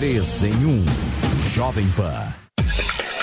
3 em 1. Jovem Pan.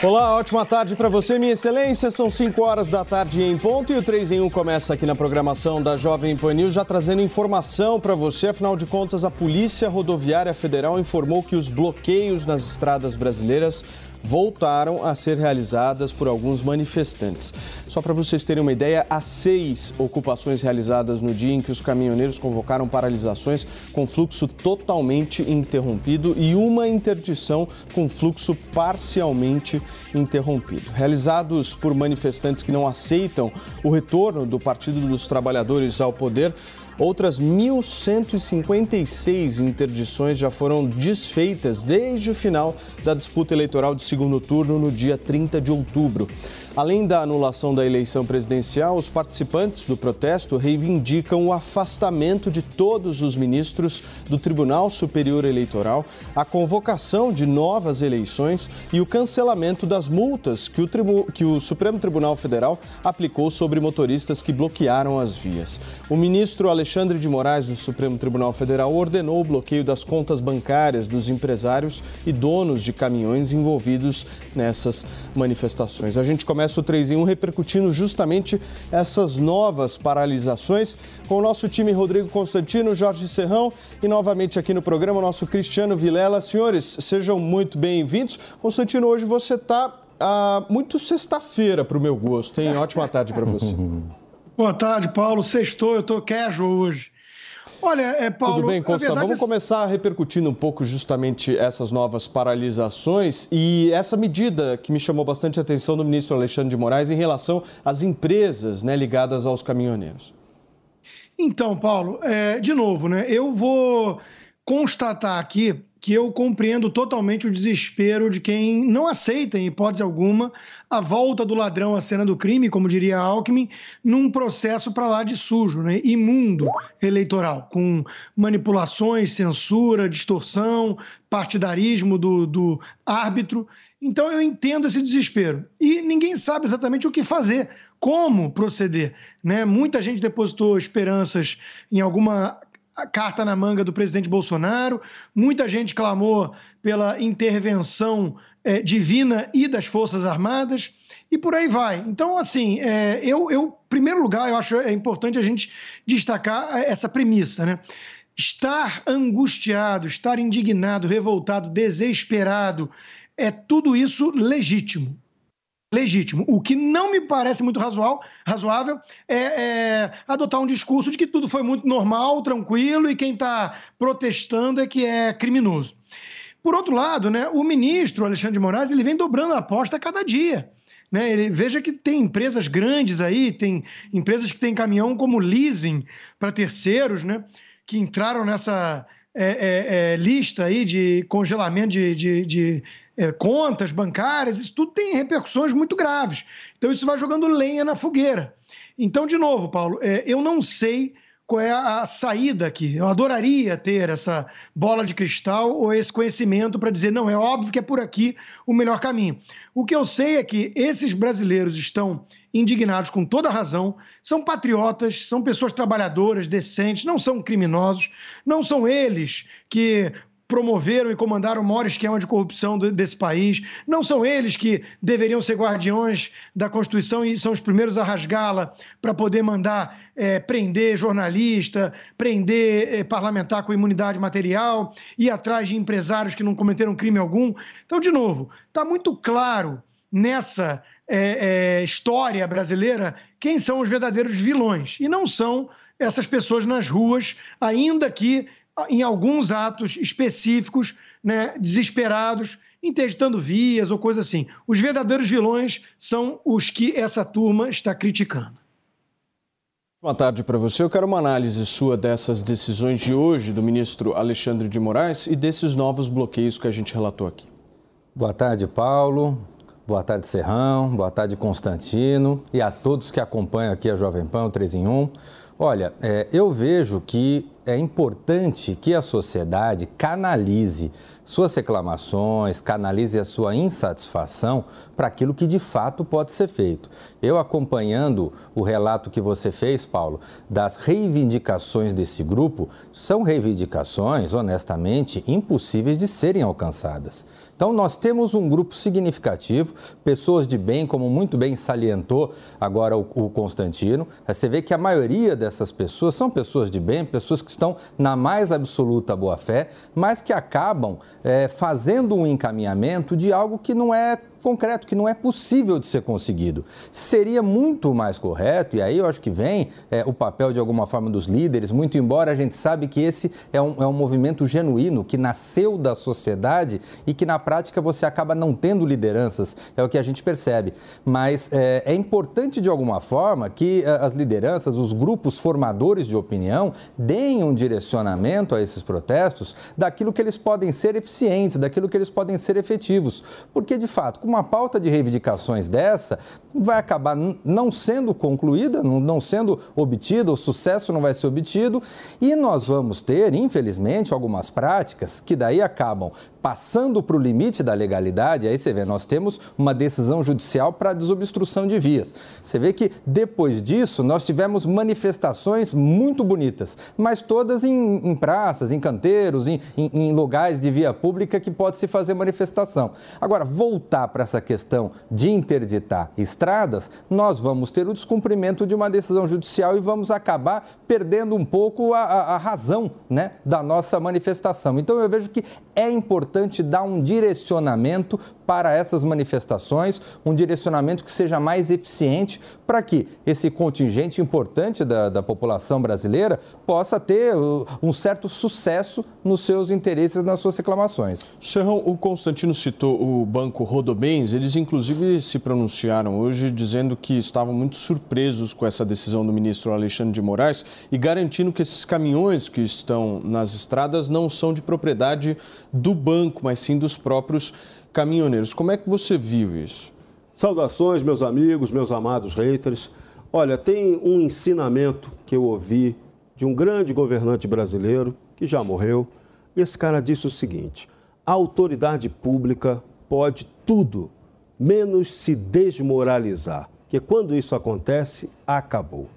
Olá, ótima tarde para você, minha excelência. São 5 horas da tarde em ponto e o 3 em 1 começa aqui na programação da Jovem Pan News, já trazendo informação para você. Afinal de contas, a Polícia Rodoviária Federal informou que os bloqueios nas estradas brasileiras voltaram a ser realizadas por alguns manifestantes. Só para vocês terem uma ideia, há seis ocupações realizadas no dia em que os caminhoneiros convocaram paralisações com fluxo totalmente interrompido e uma interdição com fluxo parcialmente interrompido. Realizados por manifestantes que não aceitam o retorno do Partido dos Trabalhadores ao poder, Outras 1.156 interdições já foram desfeitas desde o final da disputa eleitoral de segundo turno no dia 30 de outubro. Além da anulação da eleição presidencial, os participantes do protesto reivindicam o afastamento de todos os ministros do Tribunal Superior Eleitoral, a convocação de novas eleições e o cancelamento das multas que o, Tribu... que o Supremo Tribunal Federal aplicou sobre motoristas que bloquearam as vias. O ministro Alexandre de Moraes do Supremo Tribunal Federal ordenou o bloqueio das contas bancárias dos empresários e donos de caminhões envolvidos nessas manifestações. A gente começa começa o 3 em 1 repercutindo justamente essas novas paralisações com o nosso time Rodrigo Constantino, Jorge Serrão e novamente aqui no programa o nosso Cristiano Vilela. Senhores, sejam muito bem-vindos. Constantino, hoje você está ah, muito sexta-feira para o meu gosto, hein? Ótima tarde para você. Boa tarde, Paulo. Sextou, eu estou casual hoje. Olha, é, Paulo. Tudo bem, Costa. Vamos é... começar repercutindo um pouco justamente essas novas paralisações e essa medida que me chamou bastante a atenção do ministro Alexandre de Moraes em relação às empresas né, ligadas aos caminhoneiros. Então, Paulo, é, de novo, né? Eu vou constatar aqui que eu compreendo totalmente o desespero de quem não aceita, em hipótese alguma, a volta do ladrão à cena do crime, como diria Alckmin, num processo para lá de sujo, né? imundo eleitoral, com manipulações, censura, distorção, partidarismo do, do árbitro. Então eu entendo esse desespero. E ninguém sabe exatamente o que fazer, como proceder. Né? Muita gente depositou esperanças em alguma a carta na manga do presidente Bolsonaro, muita gente clamou pela intervenção é, divina e das Forças Armadas, e por aí vai. Então, assim, é, eu, eu, em primeiro lugar, eu acho é importante a gente destacar essa premissa, né? Estar angustiado, estar indignado, revoltado, desesperado, é tudo isso legítimo legítimo. O que não me parece muito razoável, razoável é, é, adotar um discurso de que tudo foi muito normal, tranquilo e quem está protestando é que é criminoso. Por outro lado, né, o ministro Alexandre de Moraes ele vem dobrando a aposta a cada dia. Né? Ele, veja que tem empresas grandes aí, tem empresas que têm caminhão como leasing para terceiros, né, que entraram nessa é, é, é lista aí de congelamento de, de, de é, contas bancárias, isso tudo tem repercussões muito graves. Então, isso vai jogando lenha na fogueira. Então, de novo, Paulo, é, eu não sei qual é a saída aqui. Eu adoraria ter essa bola de cristal ou esse conhecimento para dizer, não, é óbvio que é por aqui o melhor caminho. O que eu sei é que esses brasileiros estão indignados com toda razão, são patriotas, são pessoas trabalhadoras, decentes, não são criminosos, não são eles que promoveram e comandaram o maior esquema de corrupção desse país. Não são eles que deveriam ser guardiões da Constituição e são os primeiros a rasgá-la para poder mandar é, prender jornalista, prender é, parlamentar com imunidade material, ir atrás de empresários que não cometeram crime algum. Então, de novo, está muito claro nessa é, história brasileira quem são os verdadeiros vilões. E não são essas pessoas nas ruas, ainda que em alguns atos específicos, né, desesperados, interditando vias ou coisa assim. Os verdadeiros vilões são os que essa turma está criticando. Boa tarde para você. Eu quero uma análise sua dessas decisões de hoje do ministro Alexandre de Moraes e desses novos bloqueios que a gente relatou aqui. Boa tarde, Paulo. Boa tarde, Serrão. Boa tarde, Constantino. E a todos que acompanham aqui a Jovem Pan, o 3 em 1. Olha, é, eu vejo que é importante que a sociedade canalize suas reclamações, canalize a sua insatisfação para aquilo que de fato pode ser feito. Eu acompanhando o relato que você fez, Paulo, das reivindicações desse grupo, são reivindicações, honestamente, impossíveis de serem alcançadas. Então, nós temos um grupo significativo, pessoas de bem, como muito bem salientou agora o, o Constantino. Você vê que a maioria dessas pessoas são pessoas de bem, pessoas que estão na mais absoluta boa-fé, mas que acabam é, fazendo um encaminhamento de algo que não é concreto que não é possível de ser conseguido. Seria muito mais correto, e aí eu acho que vem é, o papel de alguma forma dos líderes, muito embora a gente sabe que esse é um, é um movimento genuíno, que nasceu da sociedade e que na prática você acaba não tendo lideranças, é o que a gente percebe. Mas é, é importante de alguma forma que é, as lideranças, os grupos formadores de opinião, deem um direcionamento a esses protestos daquilo que eles podem ser eficientes, daquilo que eles podem ser efetivos. Porque, de fato, uma pauta de reivindicações dessa vai acabar não sendo concluída, não sendo obtida, o sucesso não vai ser obtido e nós vamos ter, infelizmente, algumas práticas que daí acabam passando para o limite da legalidade, aí você vê, nós temos uma decisão judicial para desobstrução de vias. Você vê que depois disso nós tivemos manifestações muito bonitas, mas todas em, em praças, em canteiros, em, em, em lugares de via pública que pode se fazer manifestação. Agora, voltar para essa questão de interditar estradas, nós vamos ter o descumprimento de uma decisão judicial e vamos acabar perdendo um pouco a, a, a razão né, da nossa manifestação. Então eu vejo que é importante dar um direcionamento para essas manifestações, um direcionamento que seja mais eficiente para que esse contingente importante da, da população brasileira possa ter uh, um certo sucesso nos seus interesses, nas suas reclamações. Serrão, o Constantino citou o Banco Rodobens, eles inclusive se pronunciaram hoje dizendo que estavam muito surpresos com essa decisão do ministro Alexandre de Moraes e garantindo que esses caminhões que estão nas estradas não são de propriedade do banco, mas sim dos próprios caminhoneiros. Como é que você viu isso? Saudações, meus amigos, meus amados haters. Olha, tem um ensinamento que eu ouvi de um grande governante brasileiro que já morreu. Esse cara disse o seguinte: a autoridade pública pode tudo, menos se desmoralizar. Que quando isso acontece, acabou.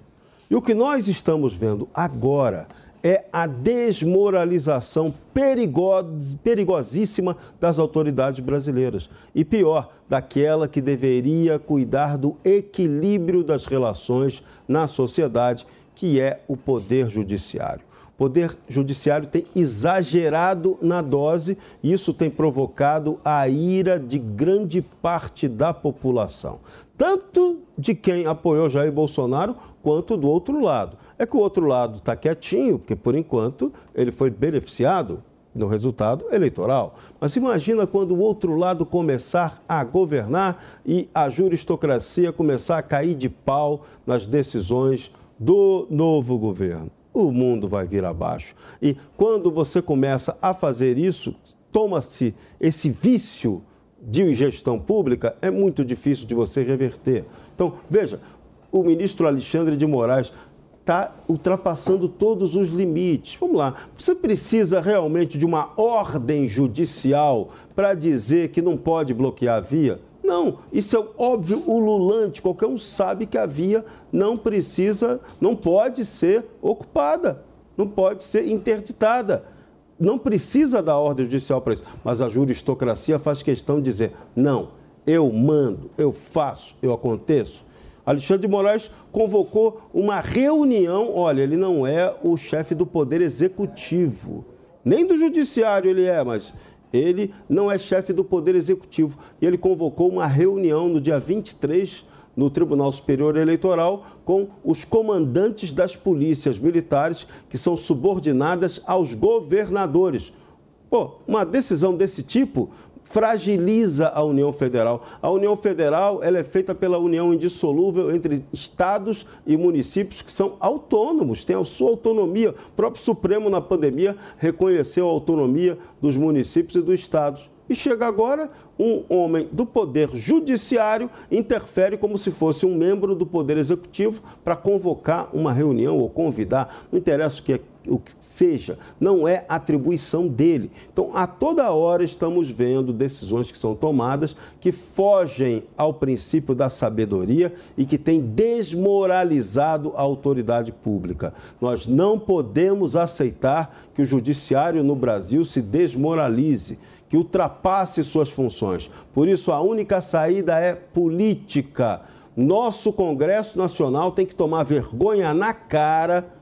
E o que nós estamos vendo agora é a desmoralização perigos, perigosíssima das autoridades brasileiras. E pior, daquela que deveria cuidar do equilíbrio das relações na sociedade, que é o Poder Judiciário. Poder Judiciário tem exagerado na dose e isso tem provocado a ira de grande parte da população. Tanto de quem apoiou Jair Bolsonaro, quanto do outro lado. É que o outro lado está quietinho, porque por enquanto ele foi beneficiado no resultado eleitoral. Mas imagina quando o outro lado começar a governar e a juristocracia começar a cair de pau nas decisões do novo governo. O mundo vai vir abaixo. E quando você começa a fazer isso, toma-se esse vício de gestão pública, é muito difícil de você reverter. Então, veja, o ministro Alexandre de Moraes está ultrapassando todos os limites. Vamos lá, você precisa realmente de uma ordem judicial para dizer que não pode bloquear a via? Não, isso é óbvio, ululante. Qualquer um sabe que a via não precisa, não pode ser ocupada, não pode ser interditada. Não precisa da ordem judicial para isso. Mas a juristocracia faz questão de dizer: não, eu mando, eu faço, eu aconteço. Alexandre de Moraes convocou uma reunião. Olha, ele não é o chefe do Poder Executivo, nem do Judiciário ele é, mas ele não é chefe do Poder Executivo. E ele convocou uma reunião no dia 23 no Tribunal Superior Eleitoral com os comandantes das polícias militares que são subordinadas aos governadores. Pô, uma decisão desse tipo fragiliza a União Federal. A União Federal ela é feita pela união indissolúvel entre estados e municípios que são autônomos, têm a sua autonomia. O próprio Supremo, na pandemia, reconheceu a autonomia dos municípios e dos estados. E chega agora um homem do Poder Judiciário, interfere como se fosse um membro do Poder Executivo para convocar uma reunião ou convidar, não interessa o que, o que seja, não é atribuição dele. Então, a toda hora estamos vendo decisões que são tomadas que fogem ao princípio da sabedoria e que têm desmoralizado a autoridade pública. Nós não podemos aceitar que o judiciário no Brasil se desmoralize que ultrapasse suas funções. Por isso, a única saída é política. Nosso Congresso Nacional tem que tomar vergonha na cara.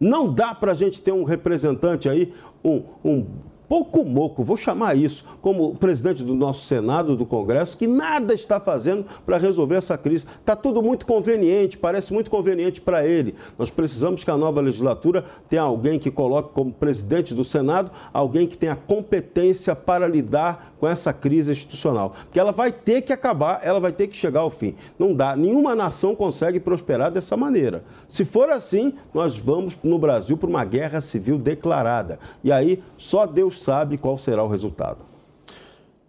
Não dá para a gente ter um representante aí, um, um pouco moco, vou chamar isso, como presidente do nosso Senado, do Congresso, que nada está fazendo para resolver essa crise. Está tudo muito conveniente, parece muito conveniente para ele. Nós precisamos que a nova legislatura tenha alguém que coloque como presidente do Senado, alguém que tenha competência para lidar com essa crise institucional. Porque ela vai ter que acabar, ela vai ter que chegar ao fim. Não dá, nenhuma nação consegue prosperar dessa maneira. Se for assim, nós vamos no Brasil para uma guerra civil declarada. E aí só Deus sabe qual será o resultado.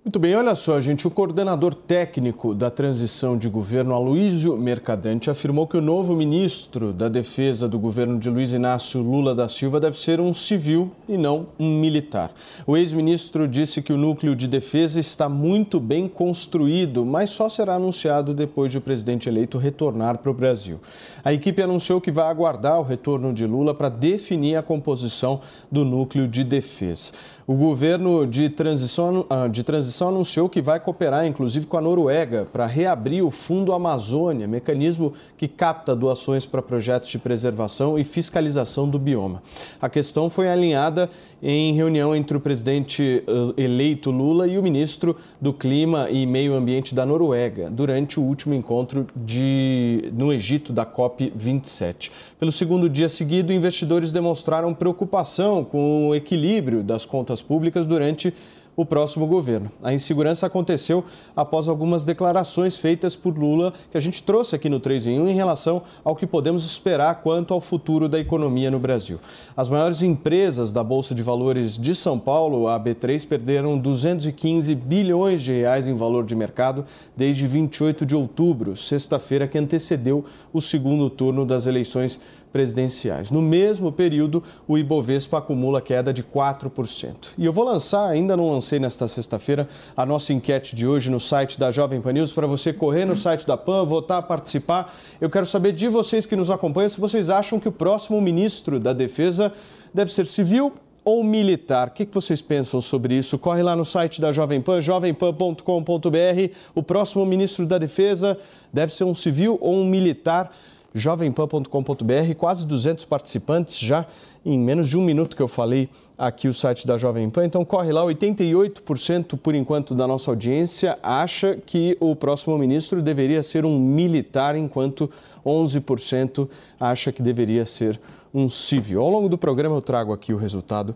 Muito bem, olha só, gente. O coordenador técnico da transição de governo, Aloysio Mercadante, afirmou que o novo ministro da Defesa do governo de Luiz Inácio Lula da Silva deve ser um civil e não um militar. O ex-ministro disse que o núcleo de defesa está muito bem construído, mas só será anunciado depois de o presidente eleito retornar para o Brasil. A equipe anunciou que vai aguardar o retorno de Lula para definir a composição do núcleo de defesa. O governo de transição, ah, de transição anunciou que vai cooperar, inclusive, com a Noruega para reabrir o Fundo Amazônia, mecanismo que capta doações para projetos de preservação e fiscalização do bioma. A questão foi alinhada em reunião entre o presidente eh, eleito Lula e o ministro do Clima e Meio Ambiente da Noruega, durante o último encontro de, no Egito da COP27. Pelo segundo dia seguido, investidores demonstraram preocupação com o equilíbrio das contas contas públicas durante o próximo governo. A insegurança aconteceu após algumas declarações feitas por Lula que a gente trouxe aqui no 3 em 1 em relação ao que podemos esperar quanto ao futuro da economia no Brasil. As maiores empresas da Bolsa de Valores de São Paulo, a B3, perderam 215 bilhões de reais em valor de mercado desde 28 de outubro, sexta-feira que antecedeu o segundo turno das eleições presidenciais. No mesmo período, o Ibovespa acumula queda de 4%. E eu vou lançar, ainda não lancei nesta sexta-feira, a nossa enquete de hoje no site da Jovem Pan News para você correr no site da PAN, votar, participar. Eu quero saber de vocês que nos acompanham se vocês acham que o próximo ministro da Defesa deve ser civil ou militar? O que vocês pensam sobre isso? Corre lá no site da Jovem Pan, jovempan.com.br. O próximo ministro da Defesa deve ser um civil ou um militar? jovempan.com.br, quase 200 participantes já em menos de um minuto que eu falei aqui o site da Jovem Pan. Então corre lá, 88% por enquanto da nossa audiência acha que o próximo ministro deveria ser um militar, enquanto 11% acha que deveria ser um civil. Ao longo do programa eu trago aqui o resultado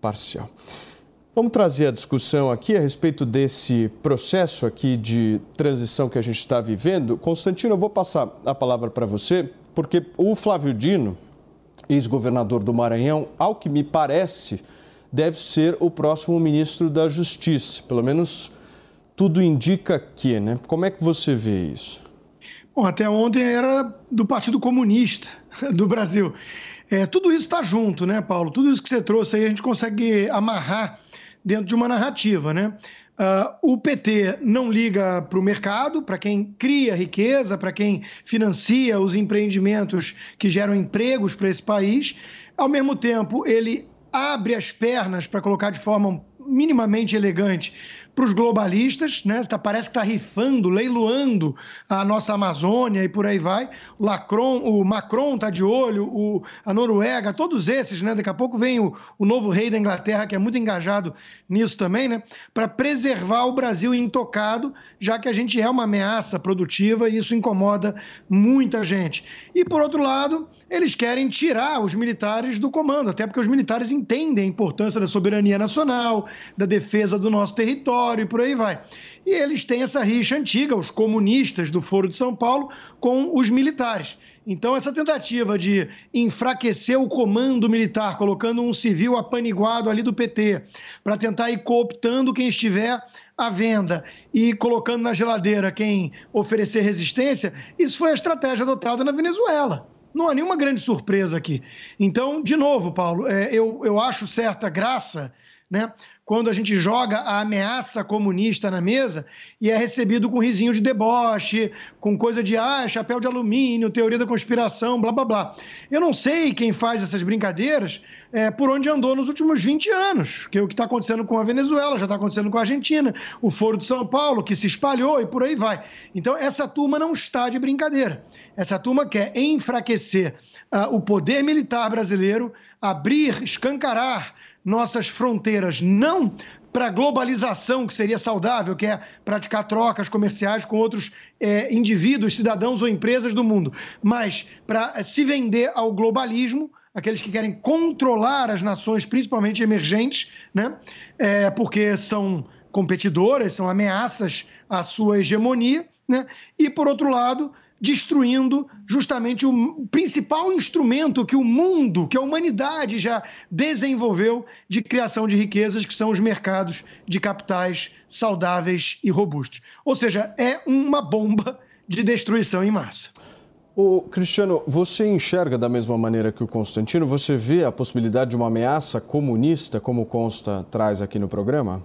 parcial. Vamos trazer a discussão aqui a respeito desse processo aqui de transição que a gente está vivendo. Constantino, eu vou passar a palavra para você, porque o Flávio Dino, ex-governador do Maranhão, ao que me parece, deve ser o próximo ministro da Justiça. Pelo menos tudo indica que, né? Como é que você vê isso? Bom, até ontem era do Partido Comunista do Brasil. É, tudo isso está junto, né, Paulo? Tudo isso que você trouxe aí a gente consegue amarrar dentro de uma narrativa, né? Uh, o PT não liga para o mercado, para quem cria riqueza, para quem financia os empreendimentos que geram empregos para esse país. Ao mesmo tempo, ele abre as pernas, para colocar de forma minimamente elegante, para os globalistas, né? Tá, parece que está rifando, leiloando a nossa Amazônia e por aí vai. O, o Macron está de olho, o, a Noruega, todos esses, né? Daqui a pouco vem o, o novo rei da Inglaterra, que é muito engajado nisso também, né? Para preservar o Brasil intocado, já que a gente é uma ameaça produtiva e isso incomoda muita gente. E por outro lado, eles querem tirar os militares do comando, até porque os militares entendem a importância da soberania nacional, da defesa do nosso território e por aí vai. E eles têm essa rixa antiga, os comunistas do Foro de São Paulo, com os militares. Então, essa tentativa de enfraquecer o comando militar, colocando um civil apaniguado ali do PT, para tentar ir cooptando quem estiver à venda e colocando na geladeira quem oferecer resistência, isso foi a estratégia adotada na Venezuela. Não há nenhuma grande surpresa aqui. Então, de novo, Paulo, é, eu, eu acho certa graça né, quando a gente joga a ameaça comunista na mesa e é recebido com risinho de deboche, com coisa de ah, chapéu de alumínio, teoria da conspiração, blá blá blá. Eu não sei quem faz essas brincadeiras é, por onde andou nos últimos 20 anos, que é o que está acontecendo com a Venezuela, já está acontecendo com a Argentina, o Foro de São Paulo, que se espalhou e por aí vai. Então, essa turma não está de brincadeira. Essa turma quer enfraquecer uh, o poder militar brasileiro, abrir, escancarar nossas fronteiras, não para a globalização, que seria saudável, que é praticar trocas comerciais com outros é, indivíduos, cidadãos ou empresas do mundo, mas para se vender ao globalismo, aqueles que querem controlar as nações, principalmente emergentes, né? É, porque são competidoras, são ameaças à sua hegemonia, né? e, por outro lado, destruindo justamente o principal instrumento que o mundo, que a humanidade já desenvolveu de criação de riquezas, que são os mercados de capitais saudáveis e robustos. Ou seja, é uma bomba de destruição em massa. O Cristiano, você enxerga da mesma maneira que o Constantino? Você vê a possibilidade de uma ameaça comunista, como consta traz aqui no programa?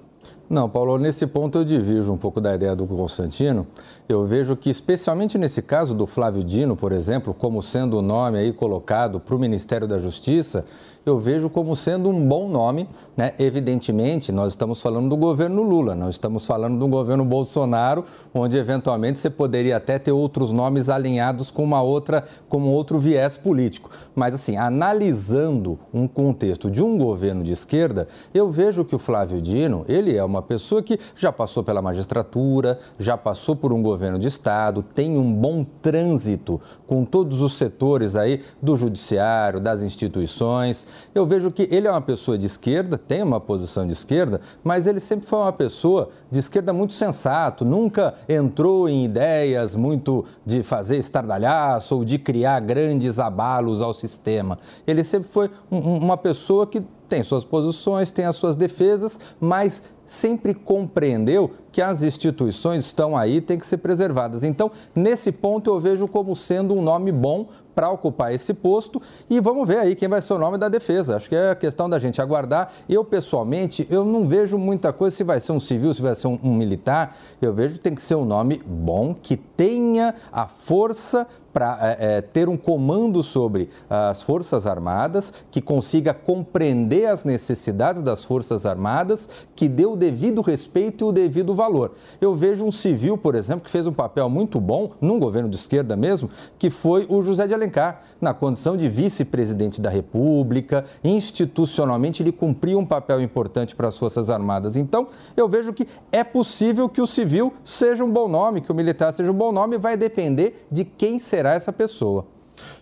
Não, Paulo, nesse ponto eu divido um pouco da ideia do Constantino. Eu vejo que, especialmente nesse caso do Flávio Dino, por exemplo, como sendo o nome aí colocado para o Ministério da Justiça, eu vejo como sendo um bom nome. Né? Evidentemente, nós estamos falando do governo Lula, não estamos falando do governo Bolsonaro, onde eventualmente você poderia até ter outros nomes alinhados com uma outra, com outro viés político. Mas assim, analisando um contexto de um governo de esquerda, eu vejo que o Flávio Dino, ele é uma pessoa que já passou pela magistratura, já passou por um governo de Estado, tem um bom trânsito com todos os setores aí do judiciário, das instituições. Eu vejo que ele é uma pessoa de esquerda, tem uma posição de esquerda, mas ele sempre foi uma pessoa de esquerda muito sensato, nunca entrou em ideias muito de fazer estardalhaço ou de criar grandes abalos ao sistema. Ele sempre foi um, uma pessoa que tem suas posições, tem as suas defesas, mas sempre compreendeu que as instituições estão aí, têm que ser preservadas. Então, nesse ponto, eu vejo como sendo um nome bom para ocupar esse posto e vamos ver aí quem vai ser o nome da defesa. Acho que é questão da gente aguardar. Eu, pessoalmente, eu não vejo muita coisa se vai ser um civil, se vai ser um, um militar. Eu vejo que tem que ser um nome bom, que tenha a força para é, é, ter um comando sobre as Forças Armadas, que consiga compreender as necessidades das Forças Armadas, que dê o devido respeito e o devido valor. Eu vejo um civil, por exemplo, que fez um papel muito bom, num governo de esquerda mesmo, que foi o José de Alencar, na condição de vice-presidente da República, institucionalmente ele cumpriu um papel importante para as Forças Armadas. Então, eu vejo que é possível que o civil seja um bom nome, que o militar seja um bom nome, vai depender de quem será será essa pessoa.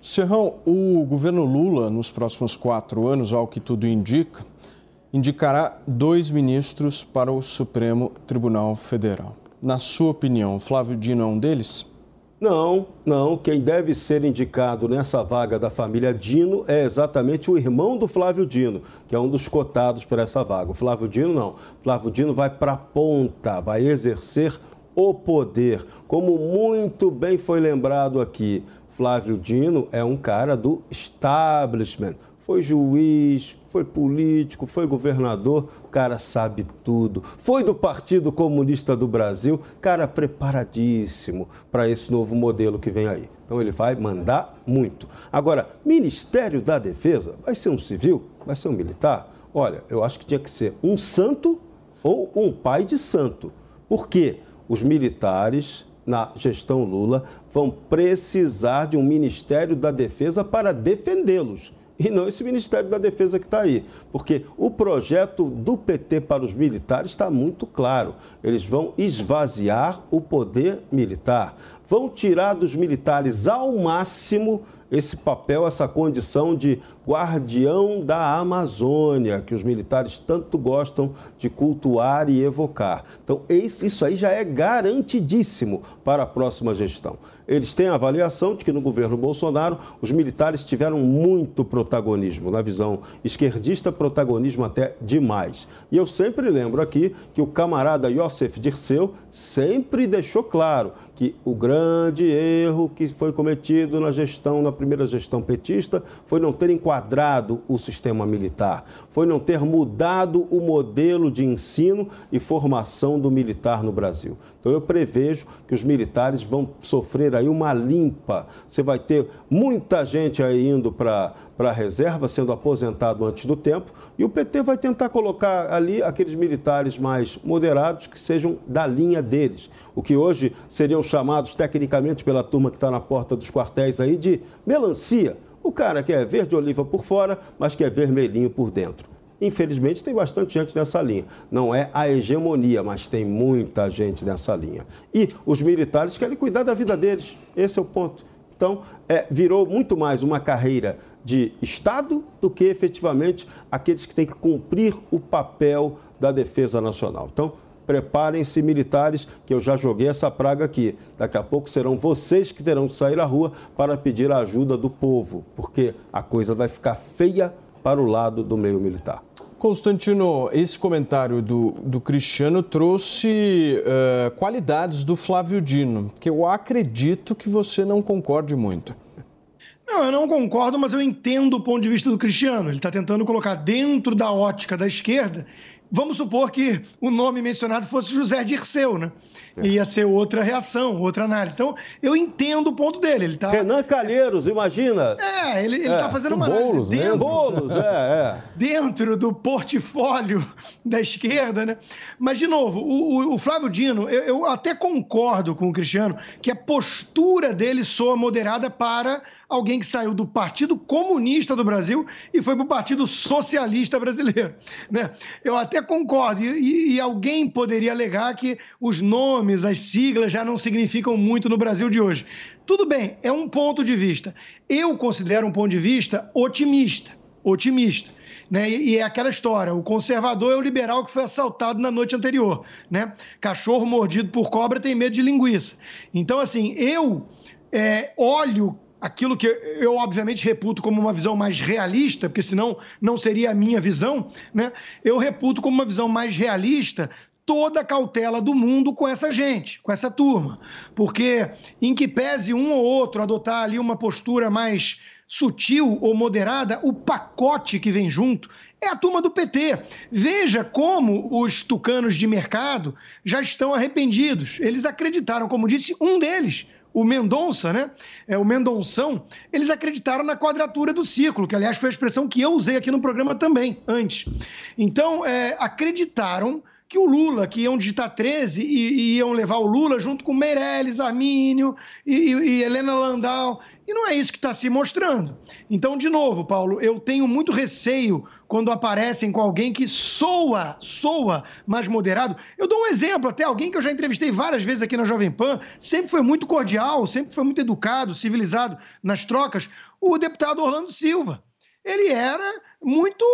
Serrão, o governo Lula, nos próximos quatro anos, ao que tudo indica, indicará dois ministros para o Supremo Tribunal Federal. Na sua opinião, Flávio Dino é um deles? Não, não. Quem deve ser indicado nessa vaga da família Dino é exatamente o irmão do Flávio Dino, que é um dos cotados para essa vaga. O Flávio Dino não. O Flávio Dino vai para a ponta, vai exercer o poder. Como muito bem foi lembrado aqui, Flávio Dino é um cara do establishment. Foi juiz, foi político, foi governador, o cara sabe tudo. Foi do Partido Comunista do Brasil, cara preparadíssimo para esse novo modelo que vem aí. Então ele vai mandar muito. Agora, Ministério da Defesa, vai ser um civil? Vai ser um militar? Olha, eu acho que tinha que ser um santo ou um pai de santo. Por quê? Os militares na gestão Lula vão precisar de um Ministério da Defesa para defendê-los. E não esse Ministério da Defesa que está aí. Porque o projeto do PT para os militares está muito claro. Eles vão esvaziar o poder militar, vão tirar dos militares ao máximo esse papel, essa condição de guardião da Amazônia, que os militares tanto gostam de cultuar e evocar. Então, isso aí já é garantidíssimo para a próxima gestão. Eles têm a avaliação de que no governo Bolsonaro os militares tiveram muito protagonismo, na visão esquerdista, protagonismo até demais. E eu sempre lembro aqui que o camarada Josef Dirceu sempre deixou claro que o grande erro que foi cometido na gestão, na primeira gestão petista, foi não ter enquadrado o sistema militar, foi não ter mudado o modelo de ensino e formação do militar no Brasil. Então eu prevejo que os militares vão sofrer aí uma limpa. Você vai ter muita gente aí indo para a reserva, sendo aposentado antes do tempo, e o PT vai tentar colocar ali aqueles militares mais moderados que sejam da linha deles. O que hoje seriam chamados tecnicamente pela turma que está na porta dos quartéis aí de melancia. O cara que é verde oliva por fora, mas que é vermelhinho por dentro. Infelizmente, tem bastante gente nessa linha. Não é a hegemonia, mas tem muita gente nessa linha. E os militares querem cuidar da vida deles. Esse é o ponto. Então, é, virou muito mais uma carreira de Estado do que efetivamente aqueles que têm que cumprir o papel da defesa nacional. Então, preparem-se militares, que eu já joguei essa praga aqui. Daqui a pouco serão vocês que terão que sair à rua para pedir a ajuda do povo, porque a coisa vai ficar feia para o lado do meio militar. Constantino, esse comentário do, do Cristiano trouxe uh, qualidades do Flávio Dino, que eu acredito que você não concorde muito. Não, eu não concordo, mas eu entendo o ponto de vista do Cristiano. Ele está tentando colocar dentro da ótica da esquerda. Vamos supor que o nome mencionado fosse José Dirceu, né? É. Ia ser outra reação, outra análise. Então, eu entendo o ponto dele. Ele tá... Renan Calheiros, imagina. É, ele, está é, fazendo uma análise dentro, bolos, é, é. dentro do portfólio da esquerda, né? Mas, de novo, o, o Flávio Dino, eu, eu até concordo com o Cristiano que a postura dele soa moderada para alguém que saiu do Partido Comunista do Brasil e foi para o Partido Socialista Brasileiro. Né? Eu até concordo. E, e, alguém poderia alegar que os nomes, as siglas já não significam muito no Brasil de hoje. Tudo bem, é um ponto de vista. Eu considero um ponto de vista otimista. Otimista. Né? E, é aquela história: o conservador é o liberal que foi assaltado na noite anterior. Né? Cachorro mordido por cobra tem medo de linguiça. Então, assim, eu é, olho aquilo que eu obviamente reputo como uma visão mais realista, porque senão não seria a minha visão, né? Eu reputo como uma visão mais realista toda a cautela do mundo com essa gente, com essa turma. Porque em que pese um ou outro adotar ali uma postura mais sutil ou moderada, o pacote que vem junto é a turma do PT. Veja como os tucanos de mercado já estão arrependidos. Eles acreditaram, como disse um deles, o Mendonça, né? É, o Mendonção, eles acreditaram na quadratura do ciclo, que aliás foi a expressão que eu usei aqui no programa também, antes. Então, é, acreditaram que o Lula, que iam digitar 13 e, e iam levar o Lula junto com Meirelles, Armínio e, e, e Helena Landau. E não é isso que está se mostrando. Então, de novo, Paulo, eu tenho muito receio quando aparecem com alguém que soa, soa mais moderado. Eu dou um exemplo, até alguém que eu já entrevistei várias vezes aqui na Jovem Pan, sempre foi muito cordial, sempre foi muito educado, civilizado nas trocas, o deputado Orlando Silva ele era muito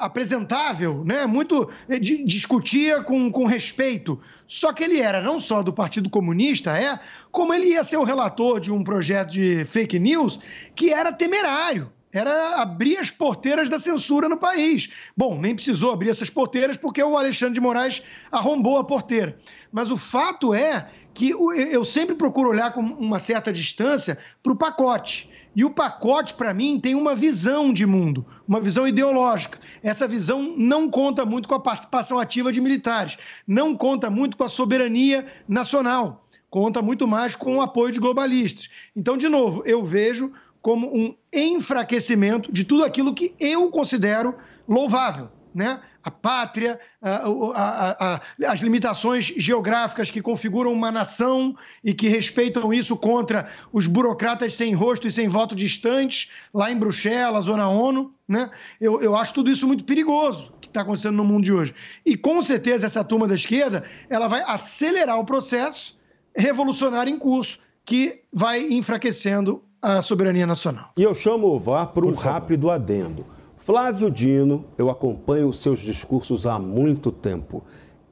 apresentável, né? muito eh, discutia com, com respeito. Só que ele era não só do Partido Comunista, é, como ele ia ser o relator de um projeto de fake news que era temerário. Era abrir as porteiras da censura no país. Bom, nem precisou abrir essas porteiras porque o Alexandre de Moraes arrombou a porteira. Mas o fato é que eu sempre procuro olhar com uma certa distância para o pacote. E o pacote, para mim, tem uma visão de mundo, uma visão ideológica. Essa visão não conta muito com a participação ativa de militares, não conta muito com a soberania nacional, conta muito mais com o apoio de globalistas. Então, de novo, eu vejo como um enfraquecimento de tudo aquilo que eu considero louvável, né? A pátria, a, a, a, as limitações geográficas que configuram uma nação e que respeitam isso contra os burocratas sem rosto e sem voto distantes, lá em Bruxelas ou na ONU. Né? Eu, eu acho tudo isso muito perigoso que está acontecendo no mundo de hoje. E com certeza essa turma da esquerda ela vai acelerar o processo revolucionário em curso, que vai enfraquecendo a soberania nacional. E eu chamo o VAR por um rápido adendo. Flávio Dino, eu acompanho os seus discursos há muito tempo.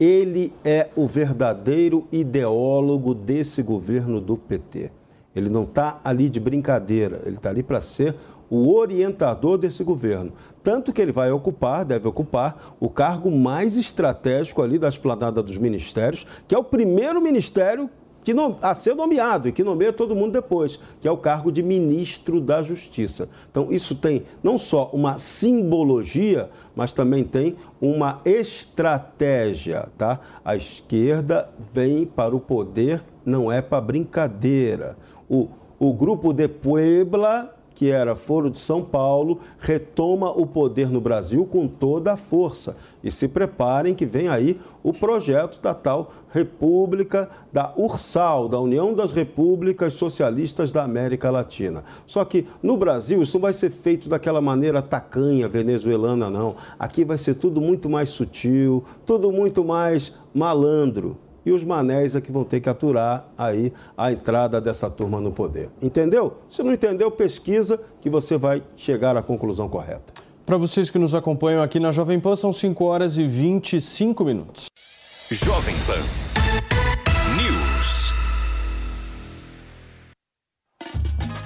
Ele é o verdadeiro ideólogo desse governo do PT. Ele não está ali de brincadeira, ele está ali para ser o orientador desse governo. Tanto que ele vai ocupar, deve ocupar, o cargo mais estratégico ali da esplanada dos ministérios, que é o primeiro ministério que a ser nomeado e que nomeia todo mundo depois, que é o cargo de ministro da Justiça. Então, isso tem não só uma simbologia, mas também tem uma estratégia, tá? A esquerda vem para o poder, não é para brincadeira. O, o grupo de Puebla que era Foro de São Paulo, retoma o poder no Brasil com toda a força. E se preparem que vem aí o projeto da tal República da URSAL, da União das Repúblicas Socialistas da América Latina. Só que no Brasil isso não vai ser feito daquela maneira tacanha venezuelana, não. Aqui vai ser tudo muito mais sutil, tudo muito mais malandro e os manés é que vão ter que aturar aí a entrada dessa turma no poder. Entendeu? Se não entendeu, pesquisa que você vai chegar à conclusão correta. Para vocês que nos acompanham aqui na Jovem Pan, são 5 horas e 25 minutos. Jovem Pan News.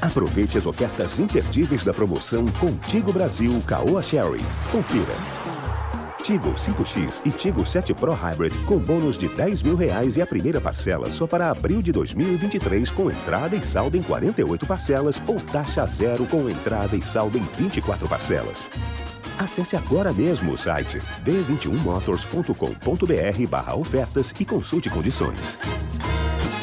Aproveite as ofertas imperdíveis da promoção Contigo Brasil Caoa Sherry. Confira. Tigo 5X e Tigo 7 Pro Hybrid com bônus de 10 mil reais e a primeira parcela só para abril de 2023 com entrada e saldo em 48 parcelas ou taxa zero com entrada e saldo em 24 parcelas. Acesse agora mesmo o site d21motors.com.br barra ofertas e consulte condições.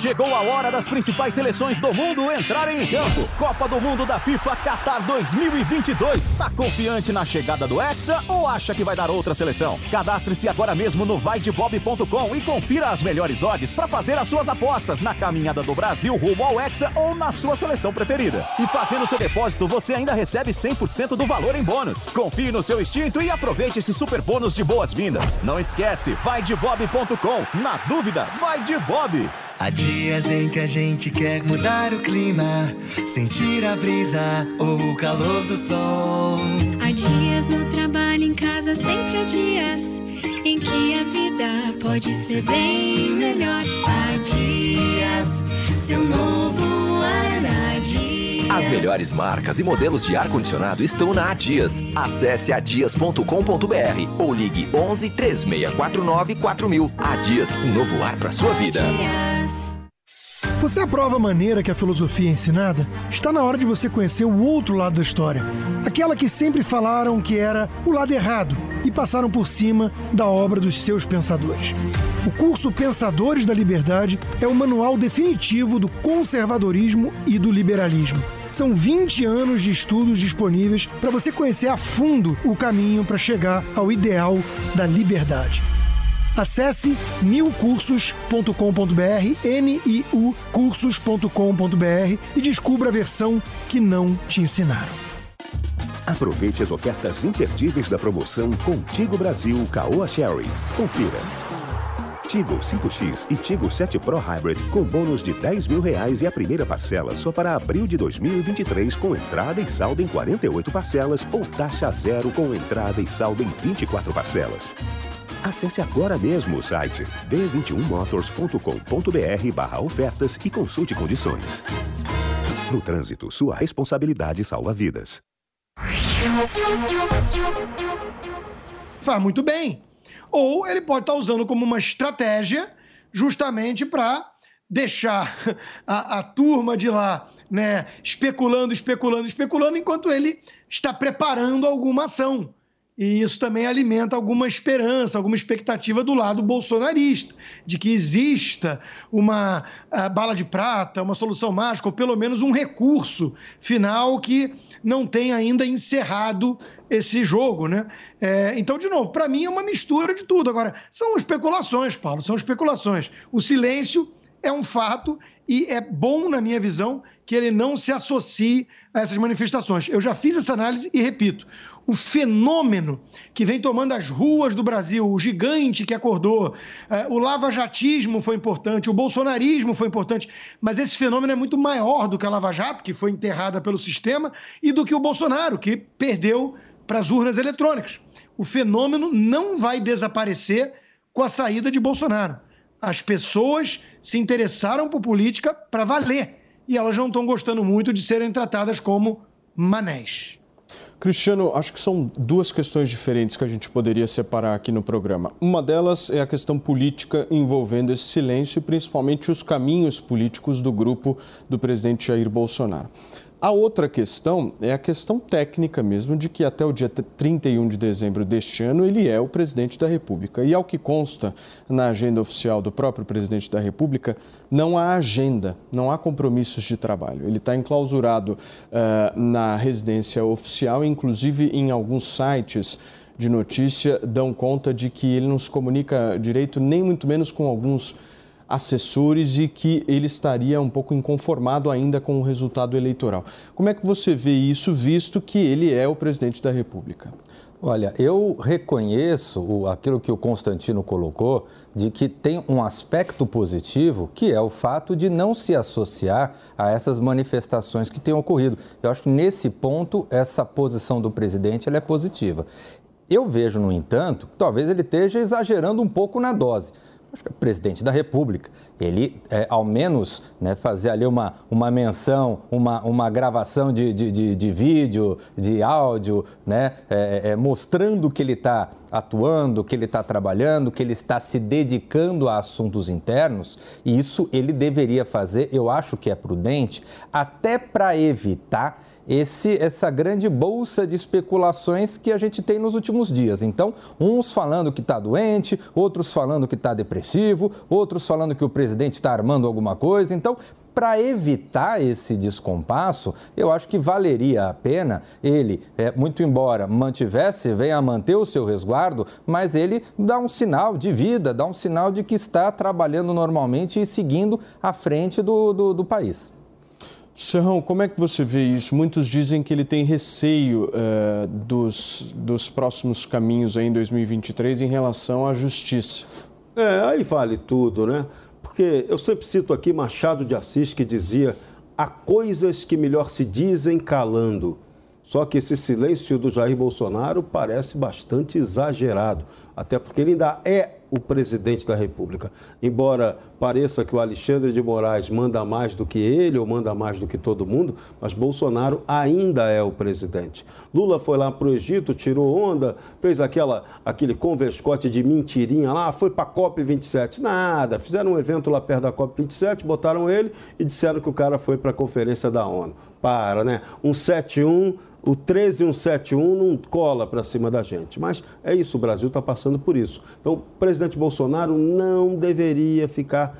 Chegou a hora das principais seleções do mundo entrarem em campo. Copa do Mundo da FIFA Qatar 2022. Tá confiante na chegada do Hexa ou acha que vai dar outra seleção? Cadastre-se agora mesmo no vaidebob.com e confira as melhores odds para fazer as suas apostas na caminhada do Brasil rumo ao Hexa ou na sua seleção preferida. E fazendo seu depósito, você ainda recebe 100% do valor em bônus. Confie no seu instinto e aproveite esse super bônus de boas-vindas. Não esquece, vaidebob.com. Na dúvida, vai de Bob. Há dias em que a gente quer mudar o clima, sentir a brisa ou o calor do sol. Há dias no trabalho, em casa, sempre há dias em que a vida pode ser bem melhor. Há dias, seu novo ar na Dias. As melhores marcas e modelos de ar-condicionado estão na Adias. Acesse adias.com.br ou ligue 11 3649 4000. Adias, um novo ar para sua vida. Você aprova a maneira que a filosofia é ensinada? Está na hora de você conhecer o outro lado da história. Aquela que sempre falaram que era o lado errado e passaram por cima da obra dos seus pensadores. O curso Pensadores da Liberdade é o manual definitivo do conservadorismo e do liberalismo. São 20 anos de estudos disponíveis para você conhecer a fundo o caminho para chegar ao ideal da liberdade. Acesse niucursos.com.br, N-I-U cursos.com.br e descubra a versão que não te ensinaram. Aproveite as ofertas imperdíveis da promoção Contigo Brasil Caoa Sherry. Confira. Tigo 5X e Tigo 7 Pro Hybrid com bônus de 10 mil reais e a primeira parcela só para abril de 2023 com entrada e saldo em 48 parcelas ou taxa zero com entrada e saldo em 24 parcelas. Acesse agora mesmo o site d21motors.com.br barra ofertas e consulte condições. No trânsito, sua responsabilidade salva vidas. Faz muito bem. Ou ele pode estar usando como uma estratégia justamente para deixar a, a turma de lá né, especulando, especulando, especulando, enquanto ele está preparando alguma ação e isso também alimenta alguma esperança, alguma expectativa do lado bolsonarista, de que exista uma uh, bala de prata, uma solução mágica, ou pelo menos um recurso final que não tenha ainda encerrado esse jogo, né? É, então, de novo, para mim é uma mistura de tudo. Agora, são especulações, Paulo, são especulações. O silêncio é um fato e é bom, na minha visão, que ele não se associe a essas manifestações. Eu já fiz essa análise e repito: o fenômeno que vem tomando as ruas do Brasil, o gigante que acordou, eh, o lavajatismo foi importante, o bolsonarismo foi importante, mas esse fenômeno é muito maior do que a Lava Jato, que foi enterrada pelo sistema, e do que o Bolsonaro, que perdeu para as urnas eletrônicas. O fenômeno não vai desaparecer com a saída de Bolsonaro. As pessoas se interessaram por política para valer e elas não estão gostando muito de serem tratadas como manés. Cristiano, acho que são duas questões diferentes que a gente poderia separar aqui no programa. Uma delas é a questão política envolvendo esse silêncio e principalmente os caminhos políticos do grupo do presidente Jair Bolsonaro. A outra questão é a questão técnica mesmo, de que até o dia 31 de dezembro deste ano ele é o presidente da República. E ao que consta na agenda oficial do próprio presidente da República, não há agenda, não há compromissos de trabalho. Ele está enclausurado uh, na residência oficial, inclusive em alguns sites de notícia dão conta de que ele não se comunica direito, nem muito menos com alguns assessores e que ele estaria um pouco inconformado ainda com o resultado eleitoral. Como é que você vê isso, visto que ele é o presidente da República? Olha, eu reconheço aquilo que o Constantino colocou, de que tem um aspecto positivo, que é o fato de não se associar a essas manifestações que têm ocorrido. Eu acho que nesse ponto, essa posição do presidente é positiva. Eu vejo, no entanto, que talvez ele esteja exagerando um pouco na dose presidente da República. Ele, é, ao menos, né, fazer ali uma, uma menção, uma, uma gravação de, de, de, de vídeo, de áudio, né, é, é, mostrando que ele está atuando, que ele está trabalhando, que ele está se dedicando a assuntos internos, e isso ele deveria fazer, eu acho que é prudente, até para evitar esse, essa grande bolsa de especulações que a gente tem nos últimos dias. Então, uns falando que está doente, outros falando que está depressivo, outros falando que o presidente está armando alguma coisa. Então, para evitar esse descompasso, eu acho que valeria a pena ele, é, muito embora mantivesse, venha manter o seu resguardo, mas ele dá um sinal de vida, dá um sinal de que está trabalhando normalmente e seguindo à frente do, do, do país. Serrão, como é que você vê isso? Muitos dizem que ele tem receio uh, dos, dos próximos caminhos em 2023 em relação à justiça. É, aí vale tudo, né? Porque eu sempre cito aqui Machado de Assis que dizia: há coisas que melhor se dizem calando. Só que esse silêncio do Jair Bolsonaro parece bastante exagerado, até porque ele ainda é o presidente da República. Embora pareça que o Alexandre de Moraes manda mais do que ele ou manda mais do que todo mundo, mas Bolsonaro ainda é o presidente. Lula foi lá para o Egito, tirou onda, fez aquela, aquele converscote de mentirinha lá, foi para a COP27. Nada, fizeram um evento lá perto da COP27, botaram ele e disseram que o cara foi para a conferência da ONU. Para, né? Um 71 o 13171 não cola para cima da gente. Mas é isso, o Brasil está passando por isso. Então, o presidente Bolsonaro não deveria ficar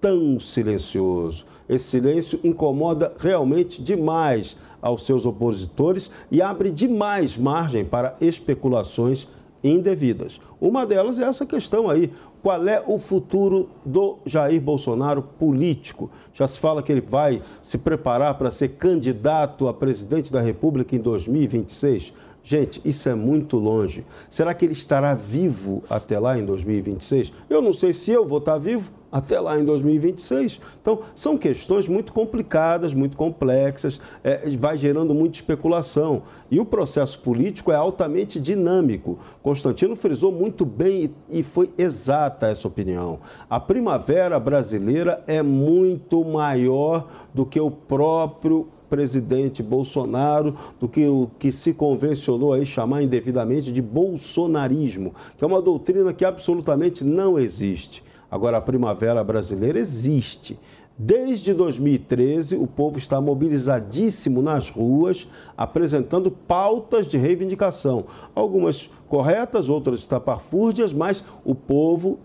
tão silencioso. Esse silêncio incomoda realmente demais aos seus opositores e abre demais margem para especulações indevidas. Uma delas é essa questão aí. Qual é o futuro do Jair Bolsonaro político? Já se fala que ele vai se preparar para ser candidato a presidente da República em 2026. Gente, isso é muito longe. Será que ele estará vivo até lá em 2026? Eu não sei se eu vou estar vivo até lá em 2026. Então, são questões muito complicadas, muito complexas, é, vai gerando muita especulação. E o processo político é altamente dinâmico. Constantino frisou muito bem e, e foi exata essa opinião. A primavera brasileira é muito maior do que o próprio presidente Bolsonaro, do que o que se convencionou aí chamar indevidamente de bolsonarismo, que é uma doutrina que absolutamente não existe. Agora, a primavera brasileira existe. Desde 2013, o povo está mobilizadíssimo nas ruas, apresentando pautas de reivindicação. Algumas corretas, outras estapafúrdias, mas o povo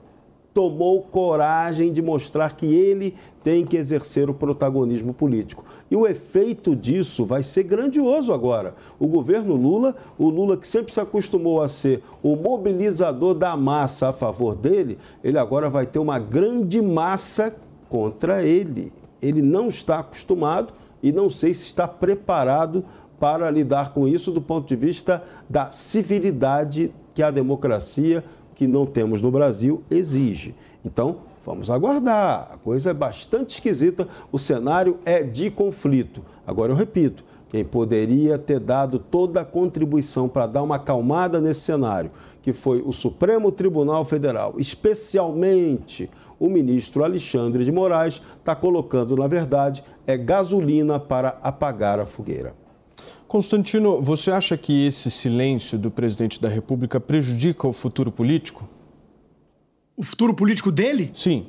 tomou coragem de mostrar que ele tem que exercer o protagonismo político. E o efeito disso vai ser grandioso agora. O governo Lula, o Lula que sempre se acostumou a ser o mobilizador da massa a favor dele, ele agora vai ter uma grande massa contra ele. Ele não está acostumado e não sei se está preparado para lidar com isso do ponto de vista da civilidade que a democracia que não temos no Brasil exige. Então, vamos aguardar. A coisa é bastante esquisita, o cenário é de conflito. Agora eu repito, quem poderia ter dado toda a contribuição para dar uma acalmada nesse cenário, que foi o Supremo Tribunal Federal, especialmente o ministro Alexandre de Moraes, está colocando, na verdade, é gasolina para apagar a fogueira. Constantino, você acha que esse silêncio do presidente da República prejudica o futuro político? O futuro político dele? Sim.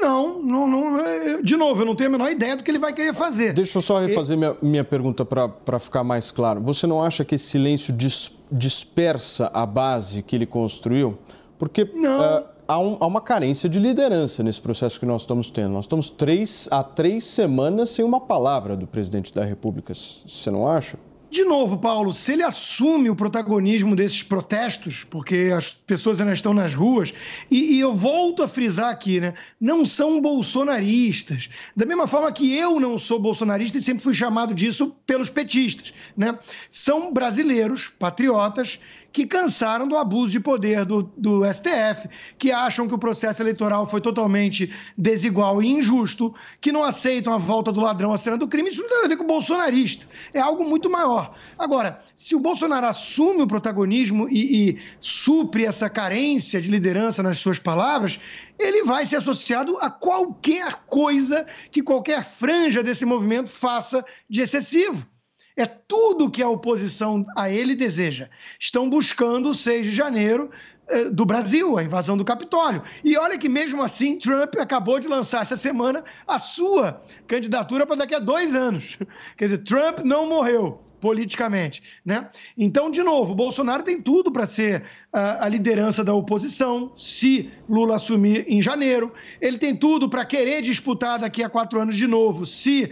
Não, não, não. De novo, eu não tenho a menor ideia do que ele vai querer fazer. Deixa eu só refazer e... minha, minha pergunta para ficar mais claro. Você não acha que esse silêncio dis, dispersa a base que ele construiu? Porque. Não. Uh, há, um, há, uma carência de liderança nesse processo que nós estamos tendo. Nós estamos três, há três semanas sem uma palavra do presidente da República. Você não acha? De novo, Paulo, se ele assume o protagonismo desses protestos, porque as pessoas ainda estão nas ruas, e, e, eu volto a frisar aqui, né? Não são bolsonaristas. Da mesma forma que eu não sou bolsonarista e sempre fui chamado disso pelos petistas, né? São brasileiros, patriotas, que cansaram do abuso de poder do, do STF, que acham que o processo eleitoral foi totalmente desigual e injusto, que não aceitam a volta do ladrão à cena do crime. Isso não tem a ver com o bolsonarista. É algo muito maior. Agora, se o Bolsonaro assume o protagonismo e, e supre essa carência de liderança nas suas palavras, ele vai ser associado a qualquer coisa que qualquer franja desse movimento faça de excessivo. É tudo que a oposição a ele deseja. Estão buscando o 6 de janeiro eh, do Brasil, a invasão do Capitólio. E olha que mesmo assim, Trump acabou de lançar essa semana a sua candidatura para daqui a dois anos. Quer dizer, Trump não morreu politicamente, né? Então, de novo, Bolsonaro tem tudo para ser uh, a liderança da oposição, se Lula assumir em janeiro. Ele tem tudo para querer disputar daqui a quatro anos de novo, se uh,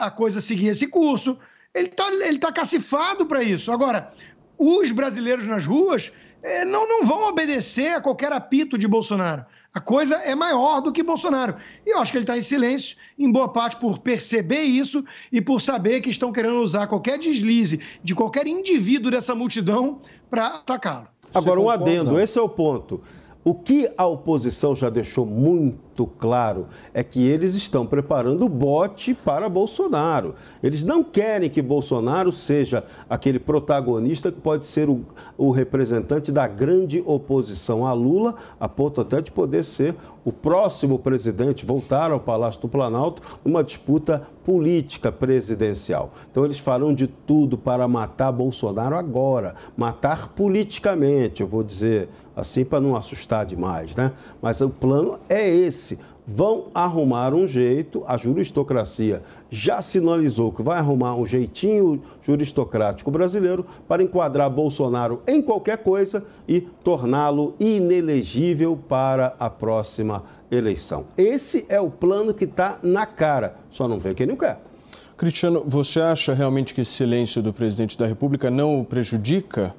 a coisa seguir esse curso. Ele está ele tá cacifado para isso. Agora, os brasileiros nas ruas é, não, não vão obedecer a qualquer apito de Bolsonaro. A coisa é maior do que Bolsonaro. E eu acho que ele está em silêncio, em boa parte por perceber isso e por saber que estão querendo usar qualquer deslize de qualquer indivíduo dessa multidão para atacá-lo. Agora, um adendo, esse é o ponto. O que a oposição já deixou muito claro é que eles estão preparando o bote para Bolsonaro. Eles não querem que Bolsonaro seja aquele protagonista que pode ser o, o representante da grande oposição a Lula, a ponto até de poder ser o próximo presidente, voltar ao Palácio do Planalto, numa disputa política presidencial. Então eles farão de tudo para matar Bolsonaro agora, matar politicamente, eu vou dizer assim para não assustar demais, né? Mas o plano é esse. Vão arrumar um jeito, a juristocracia já sinalizou que vai arrumar um jeitinho juristocrático brasileiro para enquadrar Bolsonaro em qualquer coisa e torná-lo inelegível para a próxima eleição. Esse é o plano que está na cara, só não vê quem não quer. Cristiano, você acha realmente que esse silêncio do presidente da República não o prejudica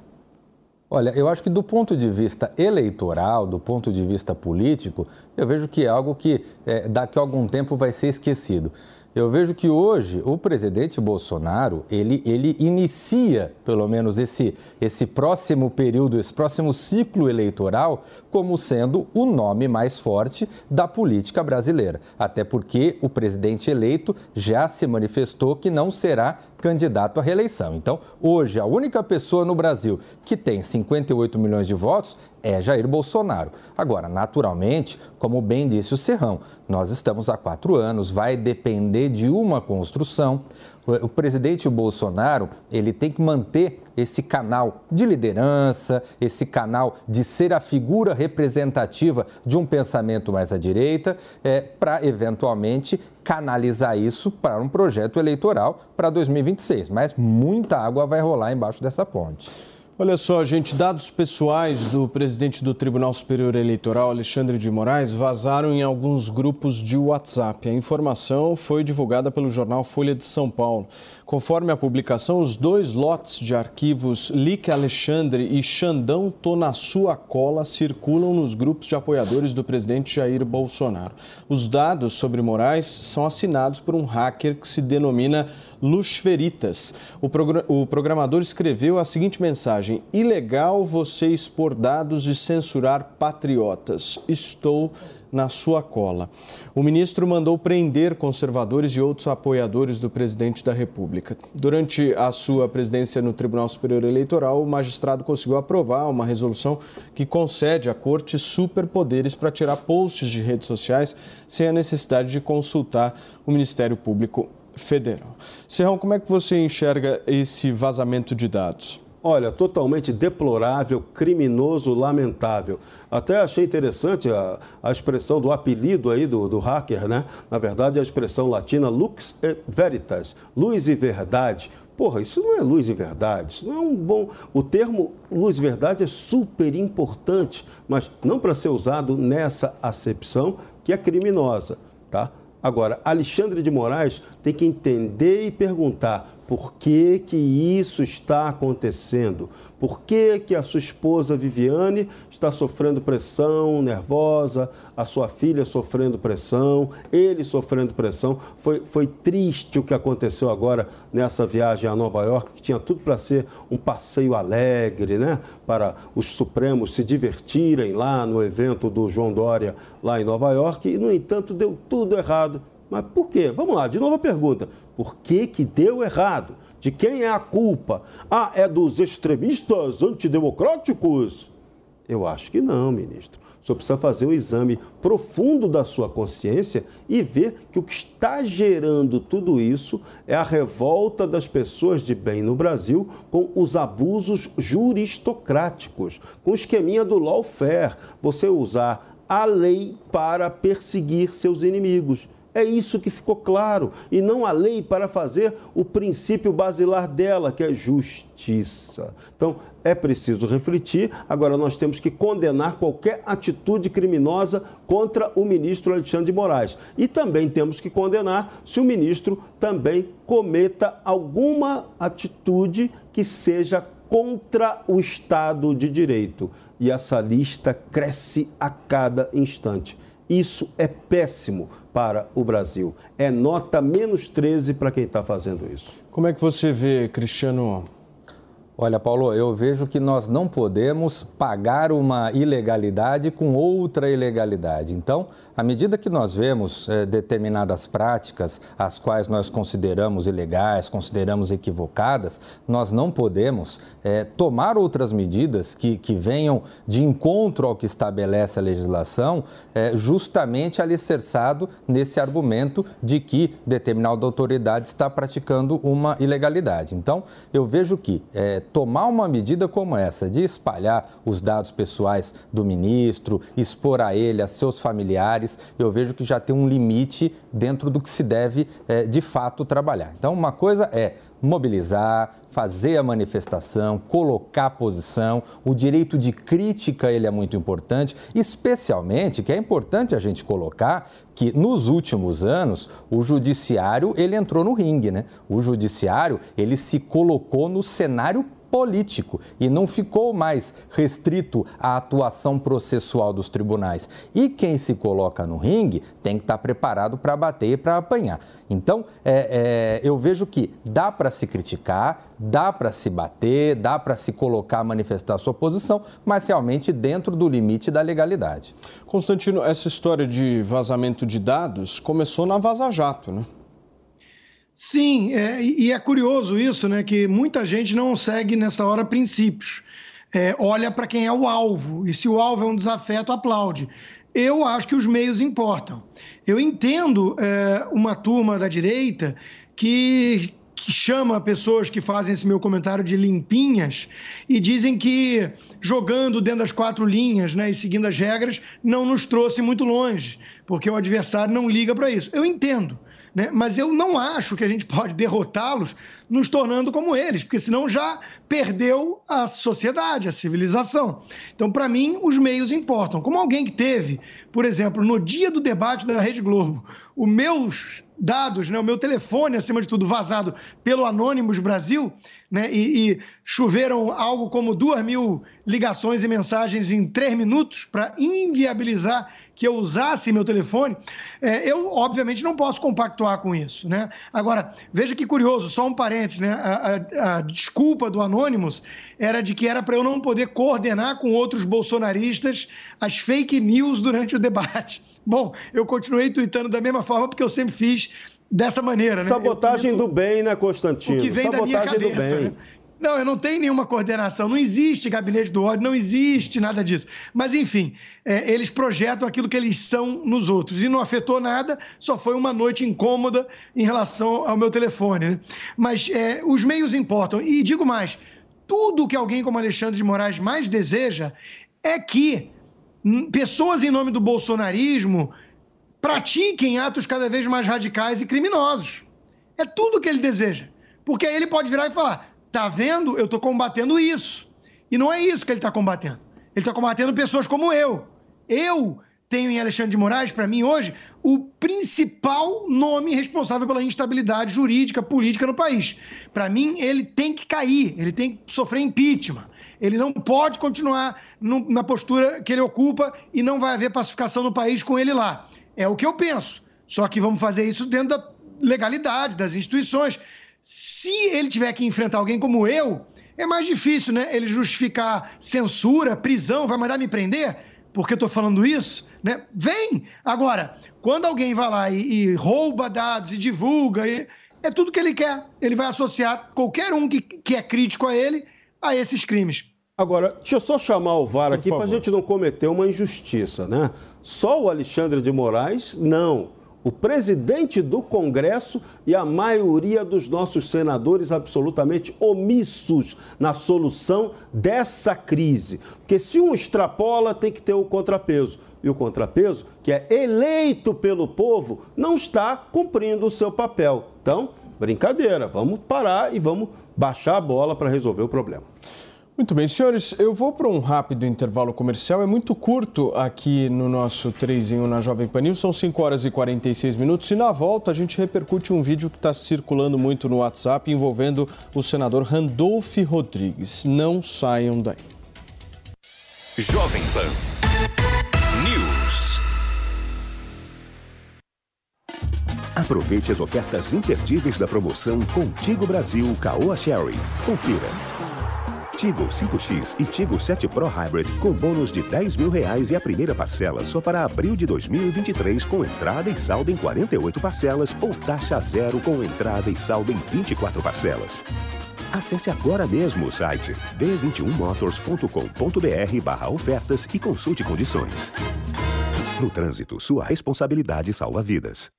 Olha, eu acho que do ponto de vista eleitoral, do ponto de vista político, eu vejo que é algo que é, daqui a algum tempo vai ser esquecido. Eu vejo que hoje o presidente Bolsonaro, ele, ele inicia, pelo menos, esse, esse próximo período, esse próximo ciclo eleitoral, como sendo o nome mais forte da política brasileira. Até porque o presidente eleito já se manifestou que não será candidato à reeleição. Então, hoje, a única pessoa no Brasil que tem 58 milhões de votos é Jair Bolsonaro. Agora, naturalmente, como bem disse o Serrão, nós estamos há quatro anos, vai depender de uma construção. O presidente Bolsonaro ele tem que manter esse canal de liderança, esse canal de ser a figura representativa de um pensamento mais à direita, é, para eventualmente canalizar isso para um projeto eleitoral para 2026. Mas muita água vai rolar embaixo dessa ponte. Olha só, gente, dados pessoais do presidente do Tribunal Superior Eleitoral, Alexandre de Moraes, vazaram em alguns grupos de WhatsApp. A informação foi divulgada pelo jornal Folha de São Paulo. Conforme a publicação, os dois lotes de arquivos Lique Alexandre e Xandão Tô na Sua Cola circulam nos grupos de apoiadores do presidente Jair Bolsonaro. Os dados sobre Moraes são assinados por um hacker que se denomina Luxferitas. O, progr o programador escreveu a seguinte mensagem: Ilegal você expor dados e censurar patriotas. Estou na sua cola. O ministro mandou prender conservadores e outros apoiadores do presidente da República. Durante a sua presidência no Tribunal Superior Eleitoral, o magistrado conseguiu aprovar uma resolução que concede à corte superpoderes para tirar posts de redes sociais sem a necessidade de consultar o Ministério Público Federal. Serrão, como é que você enxerga esse vazamento de dados? Olha, totalmente deplorável, criminoso, lamentável. Até achei interessante a, a expressão do apelido aí do, do hacker, né? Na verdade, a expressão latina lux veritas, luz e verdade. Porra, isso não é luz e verdade, isso não é um bom. O termo luz e verdade é super importante, mas não para ser usado nessa acepção que é criminosa, tá? Agora, Alexandre de Moraes tem que entender e perguntar por que, que isso está acontecendo? Por que, que a sua esposa Viviane está sofrendo pressão, nervosa, a sua filha sofrendo pressão, ele sofrendo pressão? Foi, foi triste o que aconteceu agora nessa viagem a Nova York, que tinha tudo para ser um passeio alegre, né? Para os Supremos se divertirem lá no evento do João Dória, lá em Nova York, e, no entanto, deu tudo errado mas por quê? Vamos lá, de novo a pergunta. Por que, que deu errado? De quem é a culpa? Ah, é dos extremistas antidemocráticos? Eu acho que não, ministro. Senhor precisa fazer um exame profundo da sua consciência e ver que o que está gerando tudo isso é a revolta das pessoas de bem no Brasil com os abusos juristocráticos, com o esqueminha do lawfare, você usar a lei para perseguir seus inimigos. É isso que ficou claro, e não a lei para fazer o princípio basilar dela, que é justiça. Então, é preciso refletir. Agora, nós temos que condenar qualquer atitude criminosa contra o ministro Alexandre de Moraes. E também temos que condenar se o ministro também cometa alguma atitude que seja contra o Estado de Direito. E essa lista cresce a cada instante. Isso é péssimo para o Brasil. É nota menos 13 para quem está fazendo isso. Como é que você vê, Cristiano? Olha, Paulo, eu vejo que nós não podemos pagar uma ilegalidade com outra ilegalidade. Então, à medida que nós vemos é, determinadas práticas, as quais nós consideramos ilegais, consideramos equivocadas, nós não podemos é, tomar outras medidas que, que venham de encontro ao que estabelece a legislação, é, justamente alicerçado nesse argumento de que determinada autoridade está praticando uma ilegalidade. Então, eu vejo que tomar uma medida como essa, de espalhar os dados pessoais do ministro, expor a ele, a seus familiares, eu vejo que já tem um limite dentro do que se deve é, de fato trabalhar. Então, uma coisa é mobilizar, fazer a manifestação, colocar a posição, o direito de crítica ele é muito importante, especialmente que é importante a gente colocar que nos últimos anos o judiciário ele entrou no ringue, né? O judiciário ele se colocou no cenário político e não ficou mais restrito à atuação processual dos tribunais. E quem se coloca no ringue tem que estar preparado para bater e para apanhar. Então, é, é, eu vejo que dá para se criticar, dá para se bater, dá para se colocar, manifestar sua posição, mas realmente dentro do limite da legalidade. Constantino, essa história de vazamento de dados começou na Vaza Jato, né? Sim, é, e é curioso isso, né? Que muita gente não segue nessa hora princípios. É, olha para quem é o alvo, e se o alvo é um desafeto, aplaude. Eu acho que os meios importam. Eu entendo é, uma turma da direita que, que chama pessoas que fazem esse meu comentário de limpinhas e dizem que jogando dentro das quatro linhas né, e seguindo as regras não nos trouxe muito longe, porque o adversário não liga para isso. Eu entendo né? mas eu não acho que a gente pode derrotá-los nos tornando como eles, porque senão já perdeu a sociedade, a civilização. Então, para mim, os meios importam. Como alguém que teve, por exemplo, no dia do debate da Rede Globo, os meus dados, né, o meu telefone, acima de tudo, vazado pelo Anônimos Brasil, né, e, e choveram algo como duas mil ligações e mensagens em três minutos para inviabilizar que eu usasse meu telefone, é, eu obviamente não posso compactuar com isso. Né? Agora, veja que curioso, só um parênteses, né? a, a, a desculpa do Anonymous era de que era para eu não poder coordenar com outros bolsonaristas as fake news durante o debate. Bom, eu continuei tweetando da mesma forma porque eu sempre fiz dessa maneira. Né? Sabotagem do bem, né, Constantino? O que vem Sabotagem da minha cabeça. Né? Não, eu não tenho nenhuma coordenação, não existe gabinete do ódio, não existe nada disso. Mas, enfim, é, eles projetam aquilo que eles são nos outros. E não afetou nada, só foi uma noite incômoda em relação ao meu telefone. Né? Mas é, os meios importam. E digo mais: tudo que alguém como Alexandre de Moraes mais deseja é que pessoas em nome do bolsonarismo pratiquem atos cada vez mais radicais e criminosos. É tudo que ele deseja. Porque aí ele pode virar e falar Tá vendo? Eu estou combatendo isso. E não é isso que ele está combatendo. Ele está combatendo pessoas como eu. Eu tenho em Alexandre de Moraes, para mim hoje, o principal nome responsável pela instabilidade jurídica, política no país. Para mim, ele tem que cair, ele tem que sofrer impeachment. Ele não pode continuar no, na postura que ele ocupa e não vai haver pacificação no país com ele lá. É o que eu penso. Só que vamos fazer isso dentro da legalidade, das instituições. Se ele tiver que enfrentar alguém como eu, é mais difícil, né? Ele justificar censura, prisão, vai mandar me prender porque eu estou falando isso, né? Vem! Agora, quando alguém vai lá e, e rouba dados e divulga, e, é tudo que ele quer. Ele vai associar qualquer um que, que é crítico a ele a esses crimes. Agora, deixa eu só chamar o VAR aqui para a gente não cometer uma injustiça, né? Só o Alexandre de Moraes, não o presidente do Congresso e a maioria dos nossos senadores absolutamente omissos na solução dessa crise. Porque se um extrapola, tem que ter o contrapeso. E o contrapeso, que é eleito pelo povo, não está cumprindo o seu papel. Então, brincadeira, vamos parar e vamos baixar a bola para resolver o problema. Muito bem, senhores, eu vou para um rápido intervalo comercial. É muito curto aqui no nosso 3 em 1 na Jovem Panil, são 5 horas e 46 minutos. E na volta a gente repercute um vídeo que está circulando muito no WhatsApp envolvendo o senador Randolph Rodrigues. Não saiam daí. Jovem Pan News. Aproveite as ofertas imperdíveis da promoção Contigo Brasil Caoa Sherry. Confira. Tigo 5X e Tigo 7 Pro Hybrid com bônus de 10 mil reais e a primeira parcela só para abril de 2023 com entrada e saldo em 48 parcelas ou taxa zero com entrada e saldo em 24 parcelas. Acesse agora mesmo o site b21motors.com.br barra ofertas e consulte condições. No trânsito, sua responsabilidade salva vidas.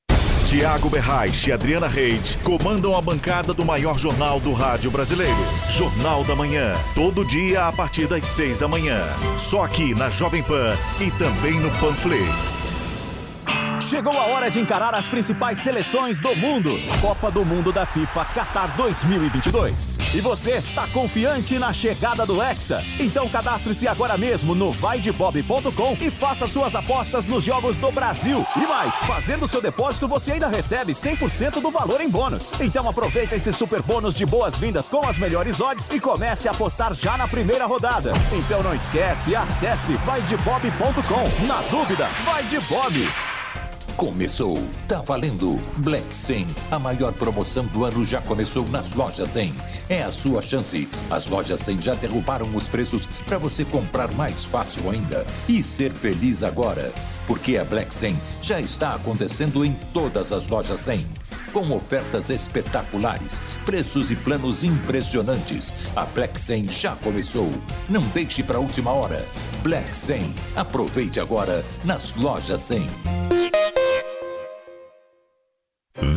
Tiago Berrais e Adriana Reid comandam a bancada do maior jornal do rádio brasileiro. Jornal da Manhã. Todo dia a partir das seis da manhã. Só aqui na Jovem Pan e também no Panflix. Chegou a hora de encarar as principais seleções do mundo. Copa do Mundo da FIFA Qatar 2022. E você, tá confiante na chegada do Hexa? Então cadastre-se agora mesmo no vaidebob.com e faça suas apostas nos jogos do Brasil. E mais, fazendo seu depósito você ainda recebe 100% do valor em bônus. Então aproveita esse super bônus de boas-vindas com as melhores odds e comece a apostar já na primeira rodada. Então não esquece, acesse vaidebob.com. Na dúvida, vai de Bob. Começou, tá valendo. Black 100, a maior promoção do ano já começou nas lojas 100. É a sua chance. As lojas 100 já derrubaram os preços para você comprar mais fácil ainda e ser feliz agora. Porque a Black 100 já está acontecendo em todas as lojas 100 com ofertas espetaculares, preços e planos impressionantes. A Black 100 já começou. Não deixe para a última hora. Black 100. Aproveite agora nas lojas 100.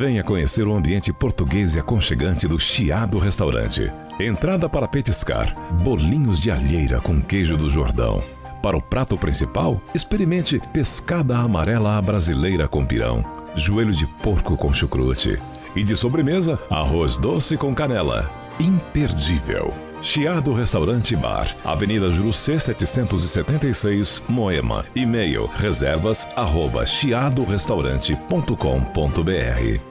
Venha conhecer o ambiente português e aconchegante do Chiado Restaurante. Entrada para petiscar, bolinhos de alheira com queijo do Jordão. Para o prato principal, experimente pescada amarela brasileira com pirão joelho de porco com chucrute. E de sobremesa, arroz doce com canela. Imperdível. Chiado Restaurante Bar, Avenida Jurucê 776, Moema. E-mail reservas arroba chiadorestaurante.com.br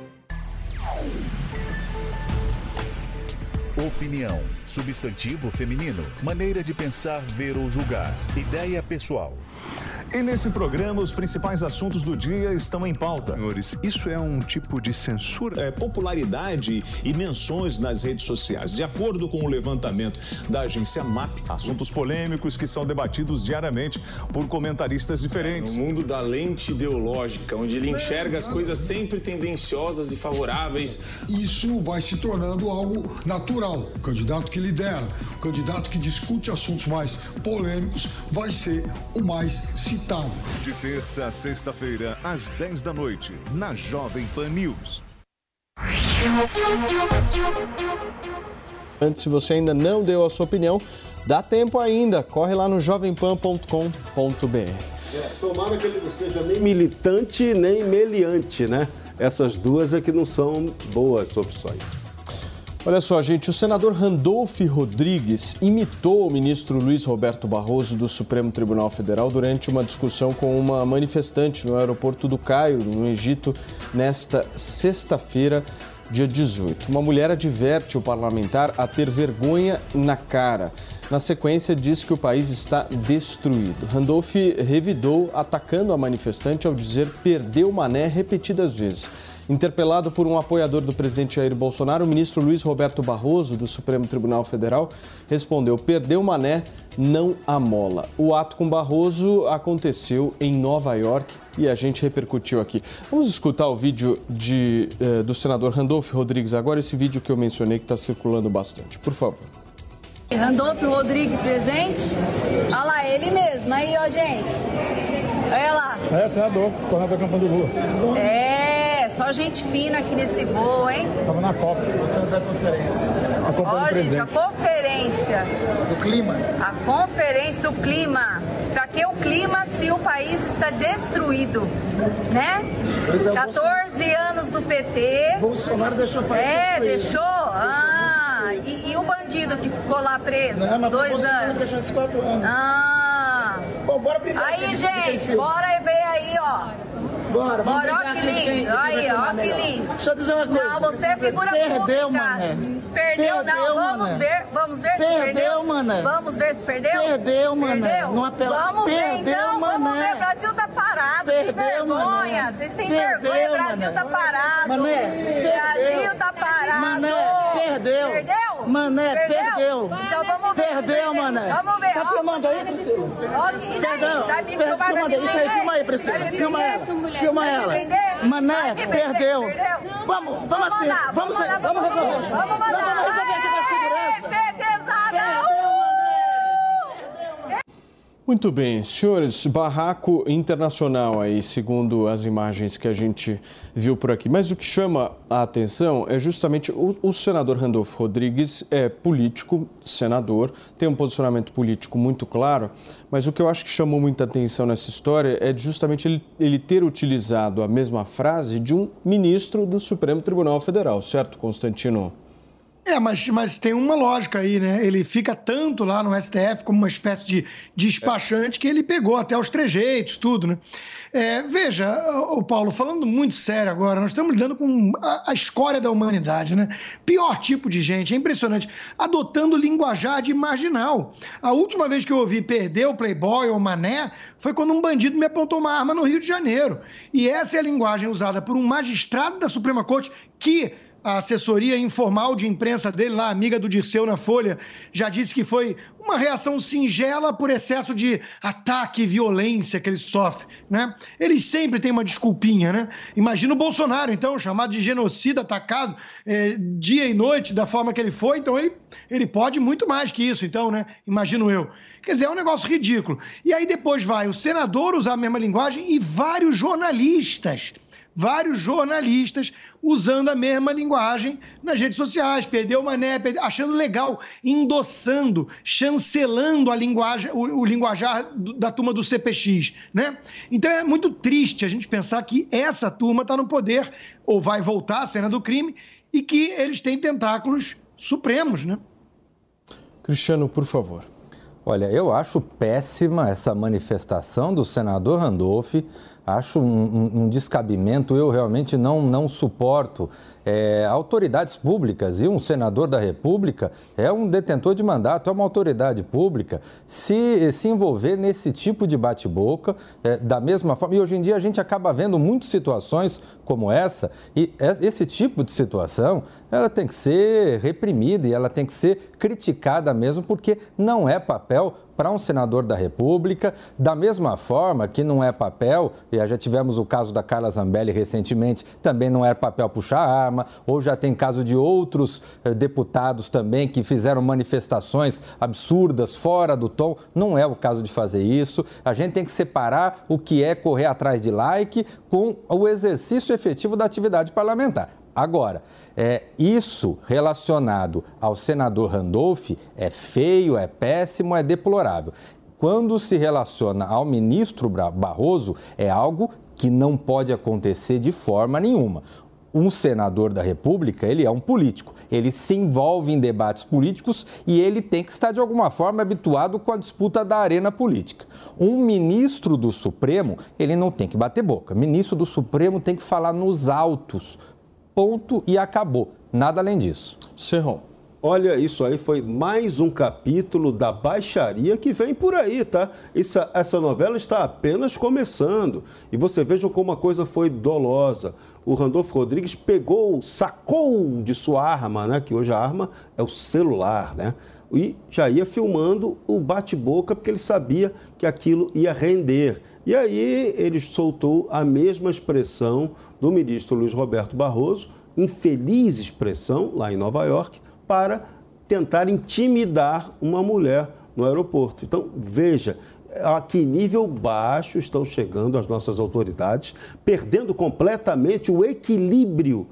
Opinião. Substantivo feminino. Maneira de pensar, ver ou julgar. Ideia pessoal. E nesse programa, os principais assuntos do dia estão em pauta. Senhores, isso é um tipo de censura? É, popularidade e menções nas redes sociais. De acordo com o levantamento da agência MAP. Assuntos polêmicos que são debatidos diariamente por comentaristas diferentes. No mundo da lente ideológica, onde ele enxerga as coisas sempre tendenciosas e favoráveis. Isso vai se tornando algo natural. O candidato que lidera, o candidato que discute assuntos mais polêmicos, vai ser o mais citado. De terça a sexta-feira, às 10 da noite, na Jovem Pan News. Antes, se você ainda não deu a sua opinião, dá tempo ainda. Corre lá no jovempan.com.br. É, tomara que ele não seja nem militante nem meliante, né? Essas duas é que não são boas opções. Olha só, gente, o senador Randolph Rodrigues imitou o ministro Luiz Roberto Barroso do Supremo Tribunal Federal durante uma discussão com uma manifestante no aeroporto do Cairo, no Egito, nesta sexta-feira, dia 18. Uma mulher adverte o parlamentar a ter vergonha na cara. Na sequência, diz que o país está destruído. Randolph revidou, atacando a manifestante ao dizer perdeu Mané repetidas vezes. Interpelado por um apoiador do presidente Jair Bolsonaro, o ministro Luiz Roberto Barroso, do Supremo Tribunal Federal, respondeu: perdeu Mané, não a mola. O ato com Barroso aconteceu em Nova York e a gente repercutiu aqui. Vamos escutar o vídeo de, eh, do senador Randolph Rodrigues agora, esse vídeo que eu mencionei que está circulando bastante. Por favor. Randolph Rodrigues presente. Olha lá, ele mesmo. Aí, ó, gente. Olha lá. É, senador, coronel da campanha do Lula. É, só gente fina aqui nesse voo, hein? Estava na Copa. da conferência. Acompanhando o Ó, gente, a conferência. Do clima. A conferência, o clima. Pra que o clima se o país está destruído? Né? É, o 14 anos do PT. Bolsonaro deixou o país É, destruído. deixou? Ah, e, e o bandido que ficou lá preso? Não, mas foi Dois anos. deixou esses quatro anos. Ah. Bom, bora brincar. Aí, quem gente, bora ver aí, ó. Bora, vamos Bora, ó que lindo. Aí, ó, que lindo. Deixa eu dizer uma coisa. Não, você é figura Perdeu, pública. mané. Perdeu, não. Perdeu, Vamos mané. ver, vamos ver se Perdeu, perdeu. mané. Vamos ver se perdeu. Perdeu, mané. Perdeu? Não apela- Vamos ver, Perdeu, então. Vamos mané. ver. O Brasil tá parado. Perdeu, que vergonha. mané. Vocês têm Perdeu, vergonha. O Brasil mané. tá parado. Mané, Brasil perdeu. tá parado. Mané, perdeu. Perdeu? Mané, perdeu. Então vamos ver. Perdeu, mané. Vamos ver. Tá filmando aí, Priscila? Perdão. Vai Filma aí. Isso aí, vender? filma aí, Priscila. Filma ela. Filma ela. Mané, perdeu. perdeu. Vamos, vamos assim. Vamos sair. Vamos todo resolver. Vamos vamos resolver aqui da segurança. É, pesada. Muito bem, senhores, barraco internacional aí, segundo as imagens que a gente viu por aqui. Mas o que chama a atenção é justamente o, o senador Randolfo Rodrigues é político, senador, tem um posicionamento político muito claro, mas o que eu acho que chamou muita atenção nessa história é justamente ele, ele ter utilizado a mesma frase de um ministro do Supremo Tribunal Federal, certo, Constantino? É, mas, mas tem uma lógica aí, né? Ele fica tanto lá no STF como uma espécie de despachante que ele pegou até os trejeitos, tudo, né? É, veja, o Paulo, falando muito sério agora, nós estamos lidando com a, a escória da humanidade, né? Pior tipo de gente, é impressionante, adotando linguajar de marginal. A última vez que eu ouvi perder o Playboy ou Mané foi quando um bandido me apontou uma arma no Rio de Janeiro. E essa é a linguagem usada por um magistrado da Suprema Corte que a assessoria informal de imprensa dele, lá, amiga do Dirceu na Folha, já disse que foi uma reação singela por excesso de ataque e violência que ele sofre, né? Eles sempre têm uma desculpinha, né? Imagina o Bolsonaro, então, chamado de genocida, atacado eh, dia e noite da forma que ele foi, então ele, ele pode muito mais que isso, então, né? Imagino eu. Quer dizer, é um negócio ridículo. E aí depois vai o senador usar a mesma linguagem e vários jornalistas vários jornalistas usando a mesma linguagem nas redes sociais. Perdeu o mané, perdeu, achando legal, endossando, chancelando a linguagem, o, o linguajar do, da turma do CPX. Né? Então é muito triste a gente pensar que essa turma está no poder, ou vai voltar à cena do crime, e que eles têm tentáculos supremos. Né? Cristiano, por favor. Olha, eu acho péssima essa manifestação do senador Randolph. Acho um, um, descabimento, eu realmente não, não suporto é, autoridades públicas e um senador da República é um detentor de mandato, é uma autoridade pública, se, se envolver nesse tipo de bate-boca, é, da mesma forma. E hoje em dia a gente acaba vendo muitas situações como essa, e esse tipo de situação ela tem que ser reprimida e ela tem que ser criticada mesmo, porque não é papel para um senador da República, da mesma forma que não é papel, e já tivemos o caso da Carla Zambelli recentemente, também não é papel puxar arma, ou já tem caso de outros eh, deputados também que fizeram manifestações absurdas, fora do tom, não é o caso de fazer isso. A gente tem que separar o que é correr atrás de like com o exercício efetivo da atividade parlamentar. Agora, é, isso relacionado ao senador Randolph é feio, é péssimo, é deplorável. Quando se relaciona ao ministro Barroso, é algo que não pode acontecer de forma nenhuma um senador da República, ele é um político. Ele se envolve em debates políticos e ele tem que estar, de alguma forma, habituado com a disputa da arena política. Um ministro do Supremo, ele não tem que bater boca. Ministro do Supremo tem que falar nos autos ponto e acabou. Nada além disso. Serrão. Olha, isso aí foi mais um capítulo da baixaria que vem por aí, tá? Essa, essa novela está apenas começando. E você veja como a coisa foi dolosa. O Randolfo Rodrigues pegou, sacou de sua arma, né? Que hoje a arma é o celular, né? E já ia filmando o bate-boca, porque ele sabia que aquilo ia render. E aí ele soltou a mesma expressão do ministro Luiz Roberto Barroso, infeliz expressão lá em Nova York, para tentar intimidar uma mulher no aeroporto. Então, veja, a que nível baixo estão chegando as nossas autoridades, perdendo completamente o equilíbrio.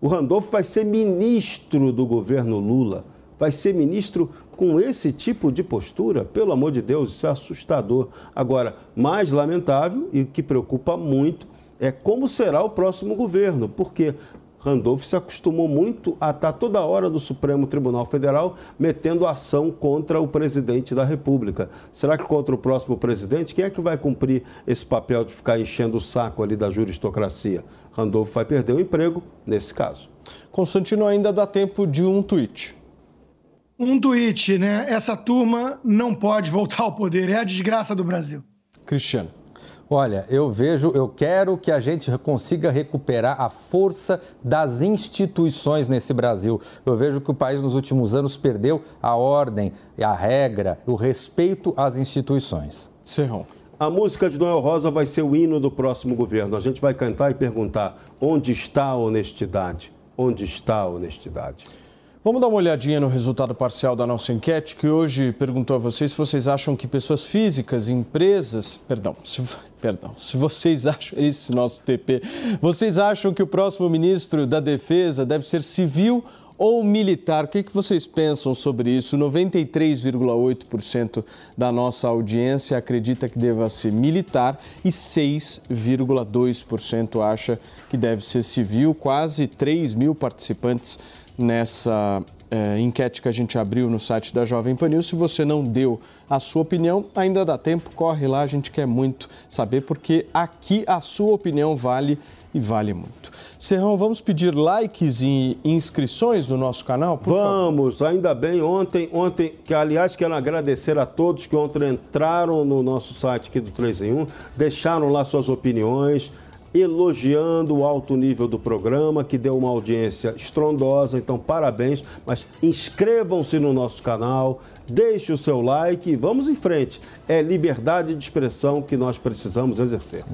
O Randolfo vai ser ministro do governo Lula, vai ser ministro com esse tipo de postura, pelo amor de Deus, isso é assustador. Agora, mais lamentável e que preocupa muito é como será o próximo governo, porque Randolph se acostumou muito a estar toda hora do Supremo Tribunal Federal metendo ação contra o presidente da República. Será que contra o próximo presidente? Quem é que vai cumprir esse papel de ficar enchendo o saco ali da juristocracia? Randolph vai perder o emprego nesse caso. Constantino, ainda dá tempo de um tweet. Um tweet, né? Essa turma não pode voltar ao poder. É a desgraça do Brasil. Cristiano. Olha, eu vejo, eu quero que a gente consiga recuperar a força das instituições nesse Brasil. Eu vejo que o país nos últimos anos perdeu a ordem, a regra, o respeito às instituições. Serrão. A música de Noel Rosa vai ser o hino do próximo governo. A gente vai cantar e perguntar: onde está a honestidade? Onde está a honestidade? Vamos dar uma olhadinha no resultado parcial da nossa enquete, que hoje perguntou a vocês se vocês acham que pessoas físicas, empresas, perdão, se, perdão, se vocês acham, esse nosso TP, vocês acham que o próximo ministro da Defesa deve ser civil ou militar? O que, que vocês pensam sobre isso? 93,8% da nossa audiência acredita que deva ser militar e 6,2% acha que deve ser civil. Quase 3 mil participantes nessa é, enquete que a gente abriu no site da Jovem Panil. Se você não deu a sua opinião, ainda dá tempo, corre lá, a gente quer muito saber, porque aqui a sua opinião vale e vale muito. Serrão, vamos pedir likes e inscrições no nosso canal? vamos, favor. ainda bem. Ontem, ontem, que aliás quero agradecer a todos que ontem entraram no nosso site aqui do 3 em 1, deixaram lá suas opiniões elogiando o alto nível do programa, que deu uma audiência estrondosa, então parabéns, mas inscrevam-se no nosso canal, deixe o seu like e vamos em frente. É liberdade de expressão que nós precisamos exercer.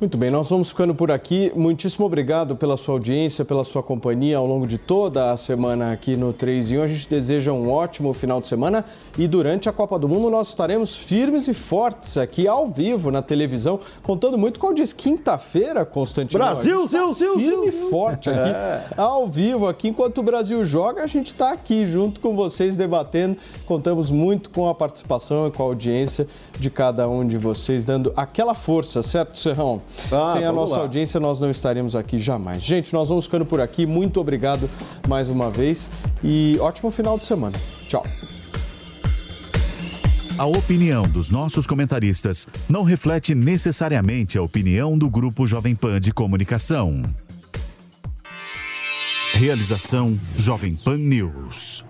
Muito bem, nós vamos ficando por aqui. Muitíssimo obrigado pela sua audiência, pela sua companhia ao longo de toda a semana aqui no 3 em 1. A gente deseja um ótimo final de semana e durante a Copa do Mundo nós estaremos firmes e fortes aqui ao vivo na televisão, contando muito com a audiência. Quinta-feira, Constantino. Brasil, Zil, Zil, firme e forte aqui, É. ao vivo aqui. Enquanto o Brasil joga, a gente está aqui junto com vocês debatendo. Contamos muito com a participação e com a audiência de cada um de vocês, dando aquela força, certo, Serrão? Ah, Sem a nossa lá. audiência, nós não estaremos aqui jamais. Gente, nós vamos ficando por aqui. Muito obrigado mais uma vez e ótimo final de semana. Tchau. A opinião dos nossos comentaristas não reflete necessariamente a opinião do Grupo Jovem Pan de Comunicação. Realização Jovem Pan News.